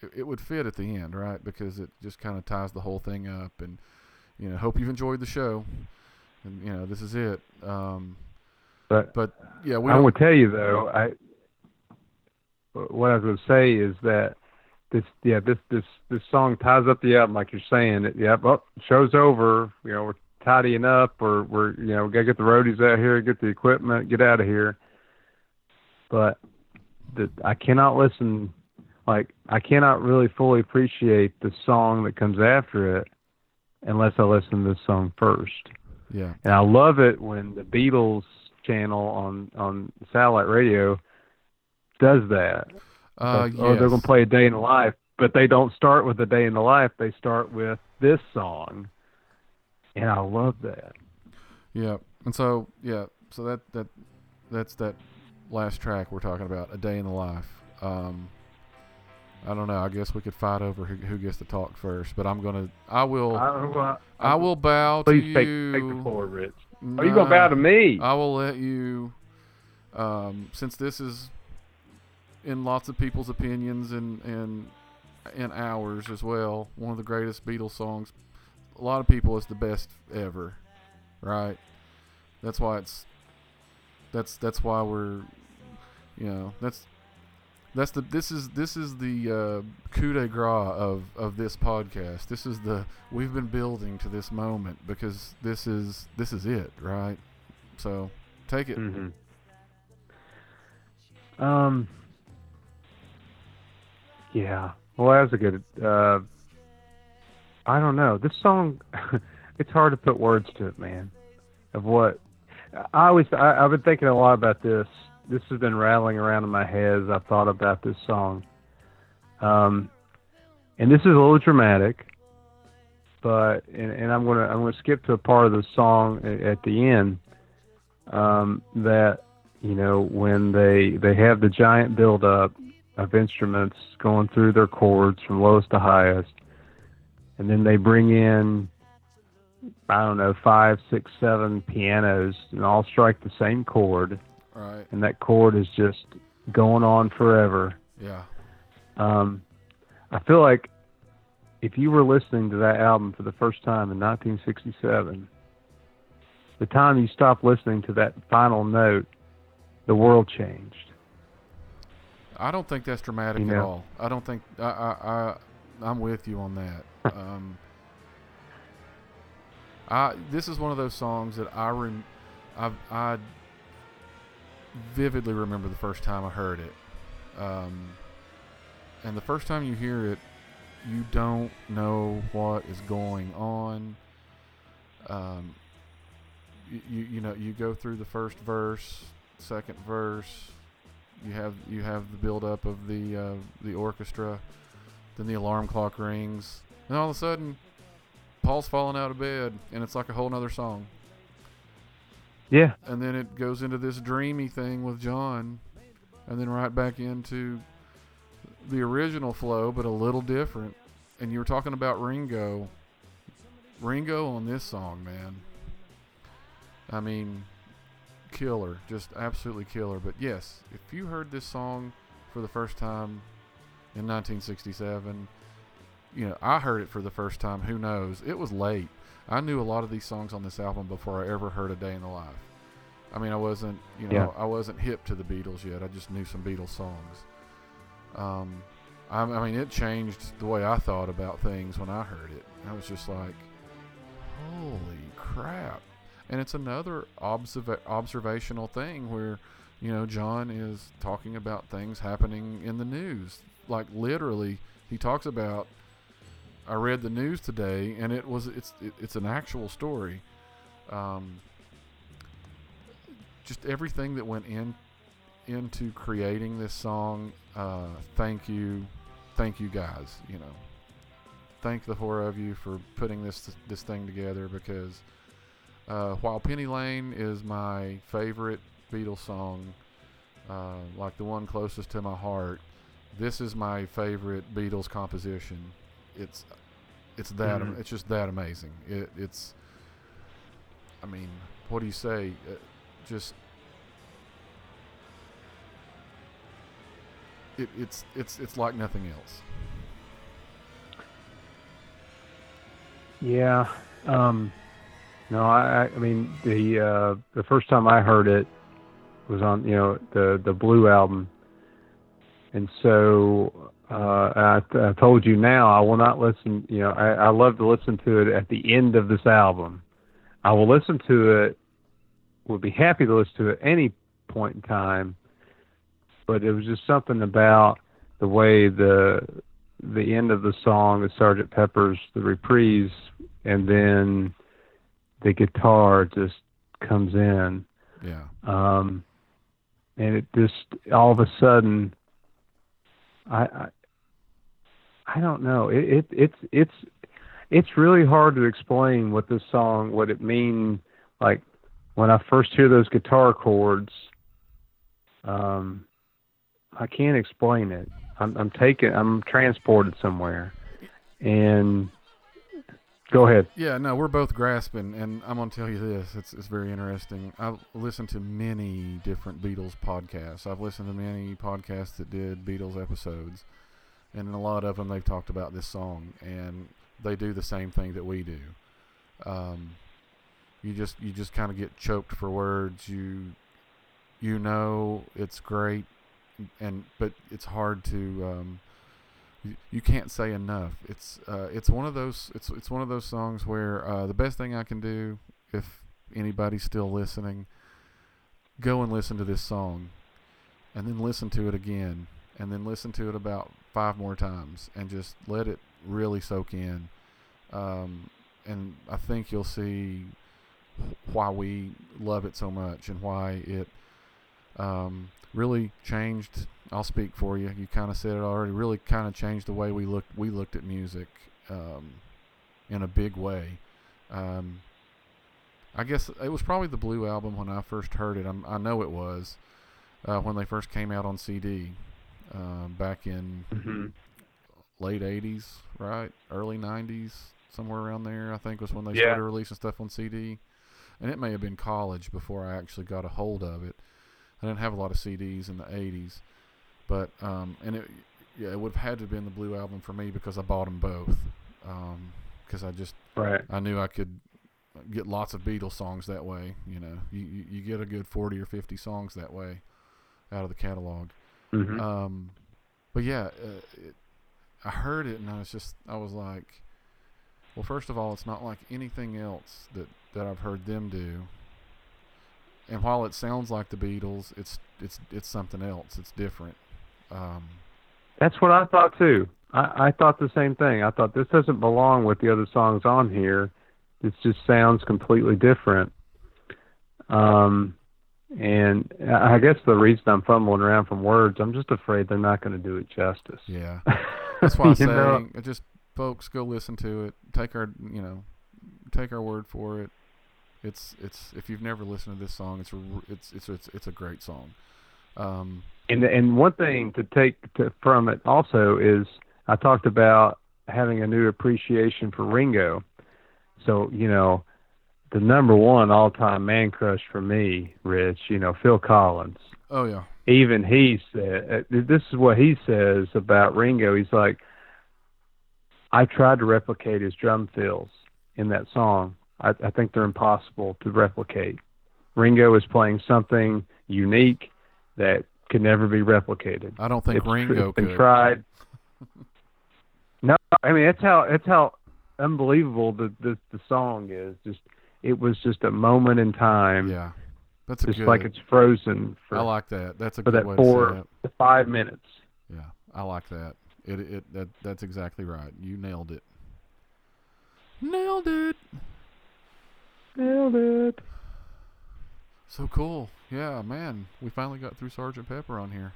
it, it would fit at the end, right? Because it just kind of ties the whole thing up. And you know, hope you've enjoyed the show. And you know, this is it. Um, But but yeah, we I will tell you though, I what I was going to say is that this yeah this this this song ties up the album like you're saying. It, yeah, well, show's over. You know, we're tidying up. We're we're you know we gotta get the roadies out here, get the equipment, get out of here. But the, I cannot listen. Like I cannot really fully appreciate the song that comes after it unless I listen to this song first. yeah, And I love it when the Beatles channel on on satellite radio does that. Uh, Or they're going to play a day in the life, but they don't start with a day in the life. They start with this song, and I love that. Yeah, and so yeah, so that that that's that last track we're talking about, a day in the life. Um, I don't know. I guess we could fight over who, who gets to talk first, but I'm gonna. I will. I, I, will bow to take you. take the floor, Rich. Are you going to bow to me? I will let you. Um, since this is in lots of people's opinions and and and ours as well, one of the greatest Beatles songs. A lot of people is the best ever, right? That's why it's. That's that's why we're, you know, that's that's the this is this is the uh, coup de grace of of this podcast. This is the we've been building to this moment because this is this is it, right? So take it. hmm Um. Yeah. Well, that was a good. Uh, I don't know. This song, it's hard to put words to it, man. Of what? I always I, I've been thinking a lot about this. This has been rattling around in my head as I've thought about this song. Um, and this is a little dramatic, but and, and I'm gonna I'm gonna skip to a part of the song at, at the end um, that you know when they they have the giant build up of instruments going through their chords from lowest to highest, and then they bring in I don't know five, six, seven pianos and all strike the same chord, Right. and that chord is just going on forever. Yeah. Um, I feel like if you were listening to that album for the first time in 1967, the time you stopped listening to that final note, the world changed. I don't think that's dramatic You at all. I don't think I I, I I'm with you on that. um, I this is one of those songs that I rem, I I vividly remember the first time I heard it. Um, and the first time you hear it, you don't know what is going on. Um, you you know you go through the first verse, second verse, you have you have the build up of the uh, the orchestra, then the alarm clock rings, and all of a sudden, Paul's falling out of bed, and it's like a whole nother song. Yeah, And then it goes into this dreamy thing with John, and then right back into the original flow, but a little different. And you were talking about Ringo. Ringo on this song, man. I mean, killer, just absolutely killer. But yes, if you heard this song for the first time in 1967, you know, I heard it for the first time. Who knows? It was late. I knew a lot of these songs on this album before I ever heard a day in the life. I mean, I wasn't, you know, I wasn't hip to the Beatles yet. I just knew some Beatles songs. Um, I, I mean, it changed the way I thought about things when I heard it. I was just like, holy crap. And it's another observa- observational thing where, you know, John is talking about things happening in the news. Like literally, he talks about, I read the news today, and it was it's it, it's an actual story. Um, just everything that went in into creating this song. Uh, thank you, thank you guys. You know, thank the four of you for putting this this thing together because uh, while Penny Lane is my favorite Beatles song, uh, like the one closest to my heart, this is my favorite Beatles composition. It's it's that Mhm. it's just that amazing. It, it's I mean, what do you say? Uh, just it, it's it's it's like nothing else. yeah. Um, no, I, I mean the uh, the first time I heard it was on you know the the Blue album, and so uh, I, I told you now I will not listen. You know, I, I love to listen to it at the end of this album. I will listen to it. Would be happy to listen to it any point in time, but it was just something about the way the the end of the song is Sergeant Pepper's the reprise, and then the guitar just comes in Yeah. um, and it just all of a sudden, I, I, I don't know. It, it it's it's it's really hard to explain what this song, what it means. Like when I first hear those guitar chords, um, I can't explain it. I'm I'm taken. I'm transported somewhere, and go ahead. Yeah, no, we're both grasping, and I'm gonna tell you this. It's it's very interesting. I've listened to many different Beatles podcasts. I've listened to many podcasts that did Beatles episodes, and in a lot of them they've talked about this song, and they do the same thing that we do. Um, you just you just kind of get choked for words. You you know it's great, and but it's hard to. Um, you, can't say enough. It's uh, it's one of those it's it's one of those songs where uh, the best thing I can do if anybody's still listening, go and listen to this song, and then listen to it again, and then listen to it about five more times, and just let it really soak in. Um, and I think you'll see why we love it so much and why it um, really changed. I'll speak for you. You kind of said it already. Really kind of changed the way we looked. We looked at music um, in a big way. Um, I guess it was probably the Blue album when I first heard it. I'm, i know it was uh, when they first came out on CD uh, back in Mm-hmm. late 80s, right? Early 90s, somewhere around there, I think was when they Yeah. started releasing stuff on CD. And it may have been college before I actually got a hold of it. I didn't have a lot of CDs in the 80s. But, um, and it, yeah, it would have had to have been the Blue album for me because I bought them both. Because I just, Right. I knew I could get lots of Beatles songs that way. You know, you, you, you get a good 40 or 50 songs that way out of the catalog. Mm-hmm. Um, but yeah, uh, it, I heard it and I was just, I was like, well, first of all, it's not like anything else that, that I've heard them do. And while it sounds like the Beatles, it's it's it's something else. It's different. Um, That's what I thought too. I, I thought the same thing. I thought this doesn't belong with the other songs on here. This just sounds completely different. Um, and I guess the reason I'm fumbling around from words, I'm just afraid they're not going to do it justice. yeah, that's why I'm saying know? just folks go listen to it. Take our you know, take our word for it. It's it's if you've never listened to this song, it's it's it's it's, it's a great song. Um, And and one thing to take to, from it also is I talked about having a new appreciation for Ringo. So you know, the number one all-time man crush for me, Rich. You know, Phil Collins. oh yeah, Even he said uh, this is what he says about Ringo. He's like, I tried to replicate his drum fills in that song. I, I think they're impossible to replicate. Ringo is playing something unique that could never be replicated. I don't think It's Ringo it's been could. tried. No, I mean it's how it's how unbelievable the, the the song is. Just it was just a moment in time, Yeah, that's a just good. like it's frozen for I like that. That's a for good that four to say it. to five minutes. Yeah, I like that. It it that that's exactly right. You nailed it. Nailed it. Nailed it. So cool. Yeah, man. We finally got through Sergeant Pepper on here.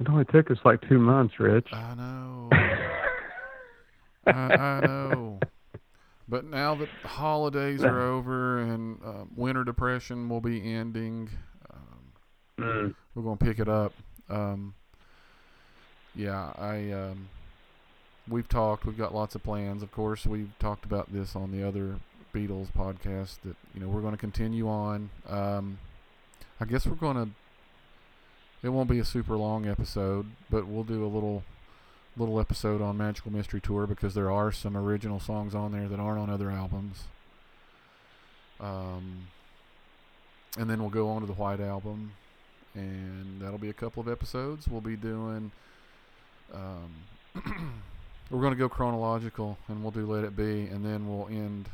It only took us like two months, Rich. I know. I, I know. But now that the holidays are over and uh, winter depression will be ending, um, Mm. we're going to pick it up. Um, yeah, I um, we've talked. We've got lots of plans. Of course, we've talked about this on the other Beatles podcast. That you know we're going to continue on. Um, I guess we're going to. It won't be a super long episode, but we'll do a little little episode on Magical Mystery Tour because there are some original songs on there that aren't on other albums. Um, and then we'll go on to the White Album, and that'll be a couple of episodes. We'll be doing. Um, we're going to go chronological, and we'll do Let It Be, and then we'll end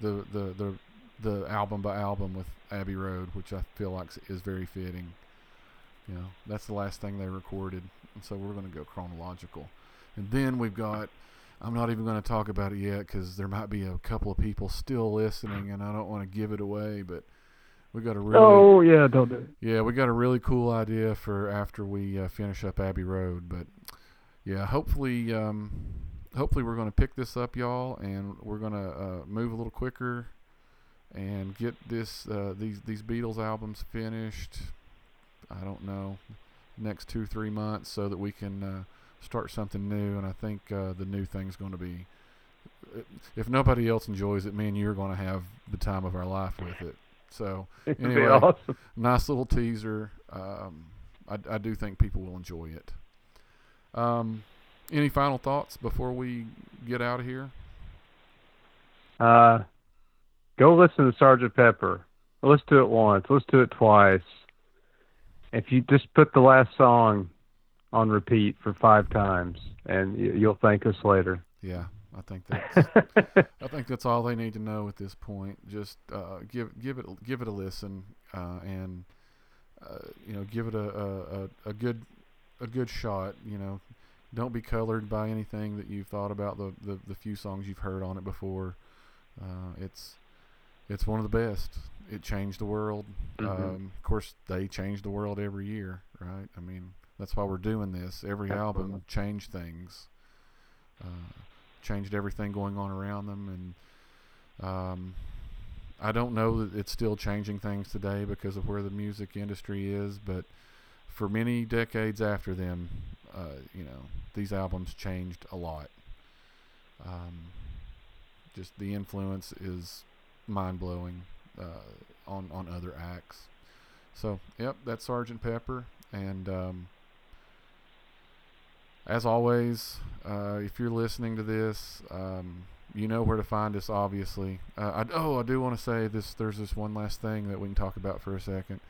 the the the the album by album with Abbey Road, which I feel like is very fitting. You know, that's the last thing they recorded, and so we're going to go chronological, and then we've got. I'm not even going to talk about it yet because there might be a couple of people still listening, and I don't want to give it away. But we got a really Oh yeah, don't do it. yeah, we got a really cool idea for after we uh, finish up Abbey Road, but yeah, hopefully, um, hopefully we're going to pick this up, y'all, and we're going to uh, move a little quicker and get this uh, these these Beatles albums finished. I don't know, next two three months, so that we can uh, start something new. And I think uh, the new thing's going to be, if nobody else enjoys it, me and you are going to have the time of our life with it. So Anyway. awesome. nice little teaser. Um, I, I do think people will enjoy it. Um, any final thoughts before we get out of here? Uh, go listen to Sergeant Pepper. Let's do it once. Let's do it twice. If you just put the last song on repeat for five times, and you, you'll thank us later. Yeah, I think that's I think that's all they need to know at this point. Just uh, give give it give it a listen uh, and uh, you know give it a, a, a, a good a good shot. You know, don't be colored by anything that you've thought about the, the, the few songs you've heard on it before. Uh, it's it's one of the best. It changed the world. Mhm. Um, of course, they change the world every year, right? I mean, that's why we're doing this. Every album changed things, uh, changed everything going on around them, and um, I don't know that it's still changing things today because of where the music industry is, but for many decades after them, uh, you know, these albums changed a lot. Um, just the influence is mind blowing uh, on on other acts. So, yep, that's Sergeant Pepper, and um, as always, uh, if you're listening to this, um, you know where to find us. Obviously, uh, I, oh, I do want to say this. There's this one last thing that we can talk about for a second,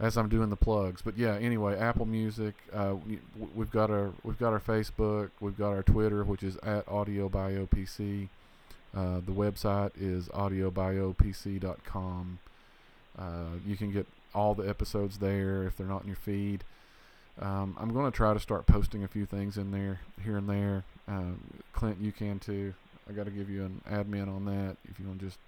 as I'm doing the plugs. But yeah, anyway, Apple Music. Uh, we- we've got our we've got our Facebook. We've got our Twitter, which is at Audio Bio PC. Uh, the website is audiobiopc.com. Uh, you can get all the episodes there if they're not in your feed. Um, I'm going to try to start posting a few things in there here and there. Um, Clint, you can too. I got to give you an admin on that if you want to just,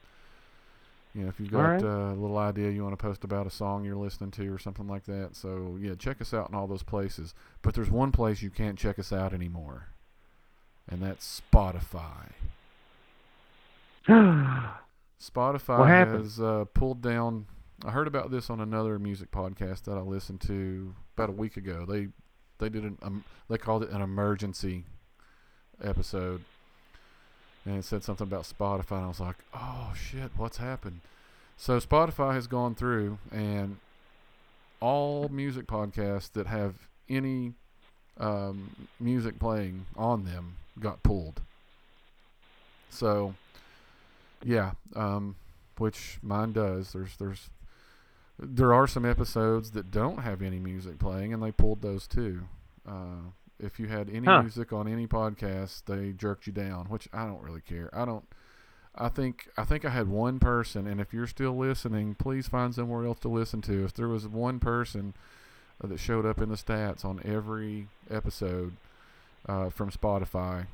you know, if you've got right. uh, a little idea you want to post about a song you're listening to or something like that. So yeah, check us out in all those places. But there's one place you can't check us out anymore, and that's Spotify. Spotify has uh, pulled down. I heard about this on another music podcast that I listened to about a week ago. They they did an um, they called it an emergency episode, and it said something about Spotify. And I was like, oh shit, what's happened? So Spotify has gone through and all music podcasts that have any um, music playing on them got pulled. So yeah, um, which mine does. There's there's there are some episodes that don't have any music playing, and they pulled those too. Uh, if you had any Huh. music on any podcast, they jerked you down, which I don't really care. I don't. I think I think I had one person, and if you're still listening, please find somewhere else to listen to. If there was one person uh, that showed up in the stats on every episode uh, from Spotify,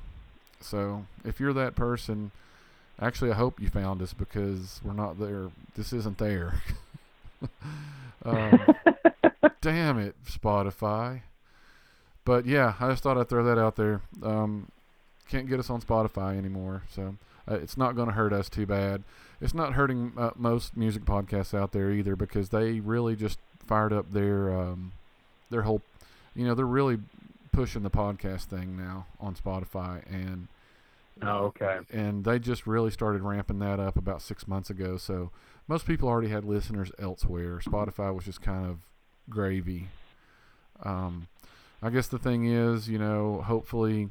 so if you're that person, actually, I hope you found us because we're not there. This isn't there. um, damn it, Spotify. But yeah, I just thought I'd throw that out there. Um, can't get us on Spotify anymore, so uh, it's not going to hurt us too bad. It's not hurting uh, most music podcasts out there either because they really just fired up their um, their whole. You know, they're really pushing the podcast thing now on Spotify, and oh, okay. and they just really started ramping that up about six months ago. So most people already had listeners elsewhere. Spotify was just kind of gravy. Um, I guess the thing is, you know, hopefully,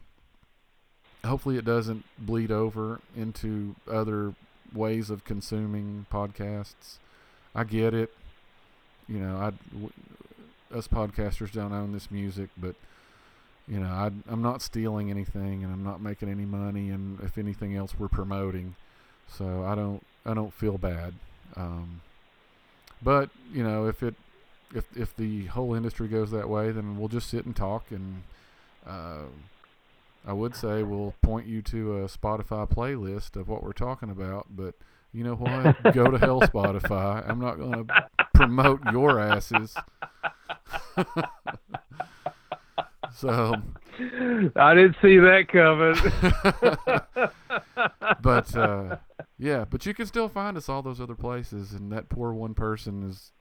hopefully it doesn't bleed over into other ways of consuming podcasts. I get it. You know, I w- us podcasters don't own this music, but you know, I, I'm not stealing anything, and I'm not making any money, and if anything else, we're promoting. So I don't, I don't feel bad. Um, but you know, if it, if if the whole industry goes that way, then we'll just sit and talk, and uh, I would say we'll point you to a Spotify playlist of what we're talking about. But you know what? Go to hell, Spotify. I'm not going to promote your asses. so I didn't see that coming. but uh, yeah, but you can still find us all those other places, and that poor one person is,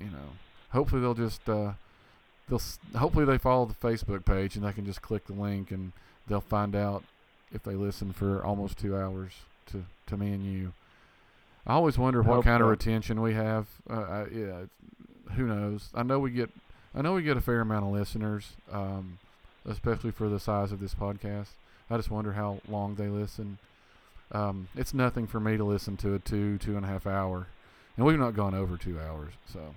you know, hopefully they'll just uh, they'll hopefully they follow the Facebook page and they can just click the link and they'll find out if they listen for almost two hours to to me and you. I always wonder what kind of retention we have. Uh, I, yeah, who knows? I know we get I know we get a fair amount of listeners, um, especially for the size of this podcast. I just wonder how long they listen. Um, it's nothing for me to listen to a two, two and a half hour, and we've not gone over two hours. So,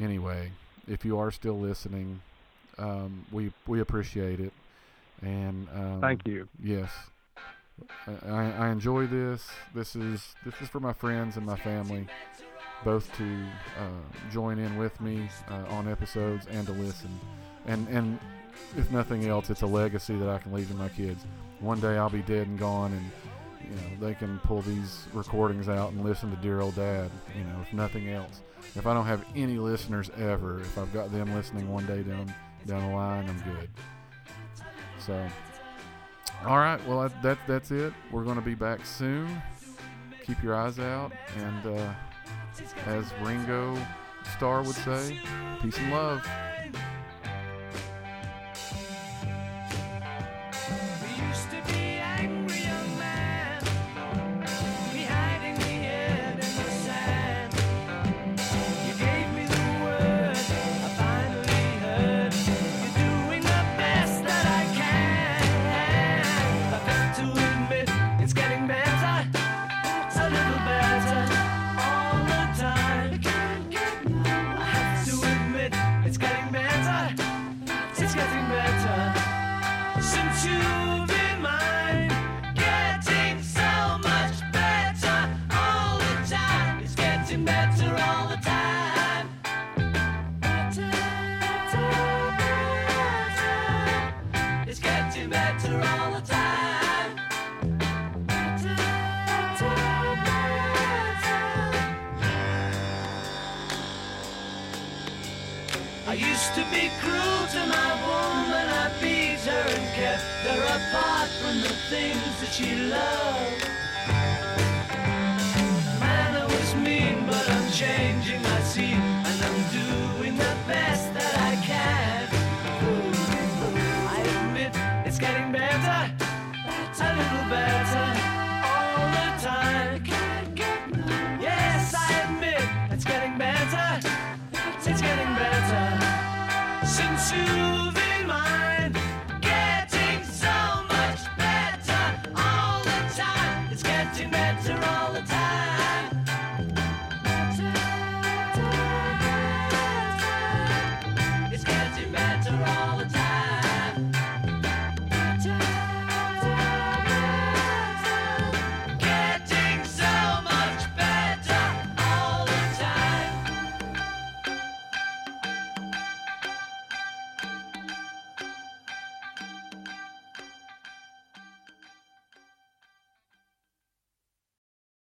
anyway, if you are still listening, um, we we appreciate it. And um, thank you. Yes, I, I enjoy this. This is this is for my friends and my family, both to uh, join in with me uh, on episodes and to listen. And and if nothing else, it's a legacy that I can leave to my kids. One day I'll be dead and gone, and you know they can pull these recordings out and listen to dear old dad. You know, if nothing else if I don't have any listeners ever, if I've got them listening one day down down the line, I'm good. So, all right, well I, that that's it. We're going to be back soon. Keep your eyes out, and uh, as Ringo Starr would say, peace and love. changing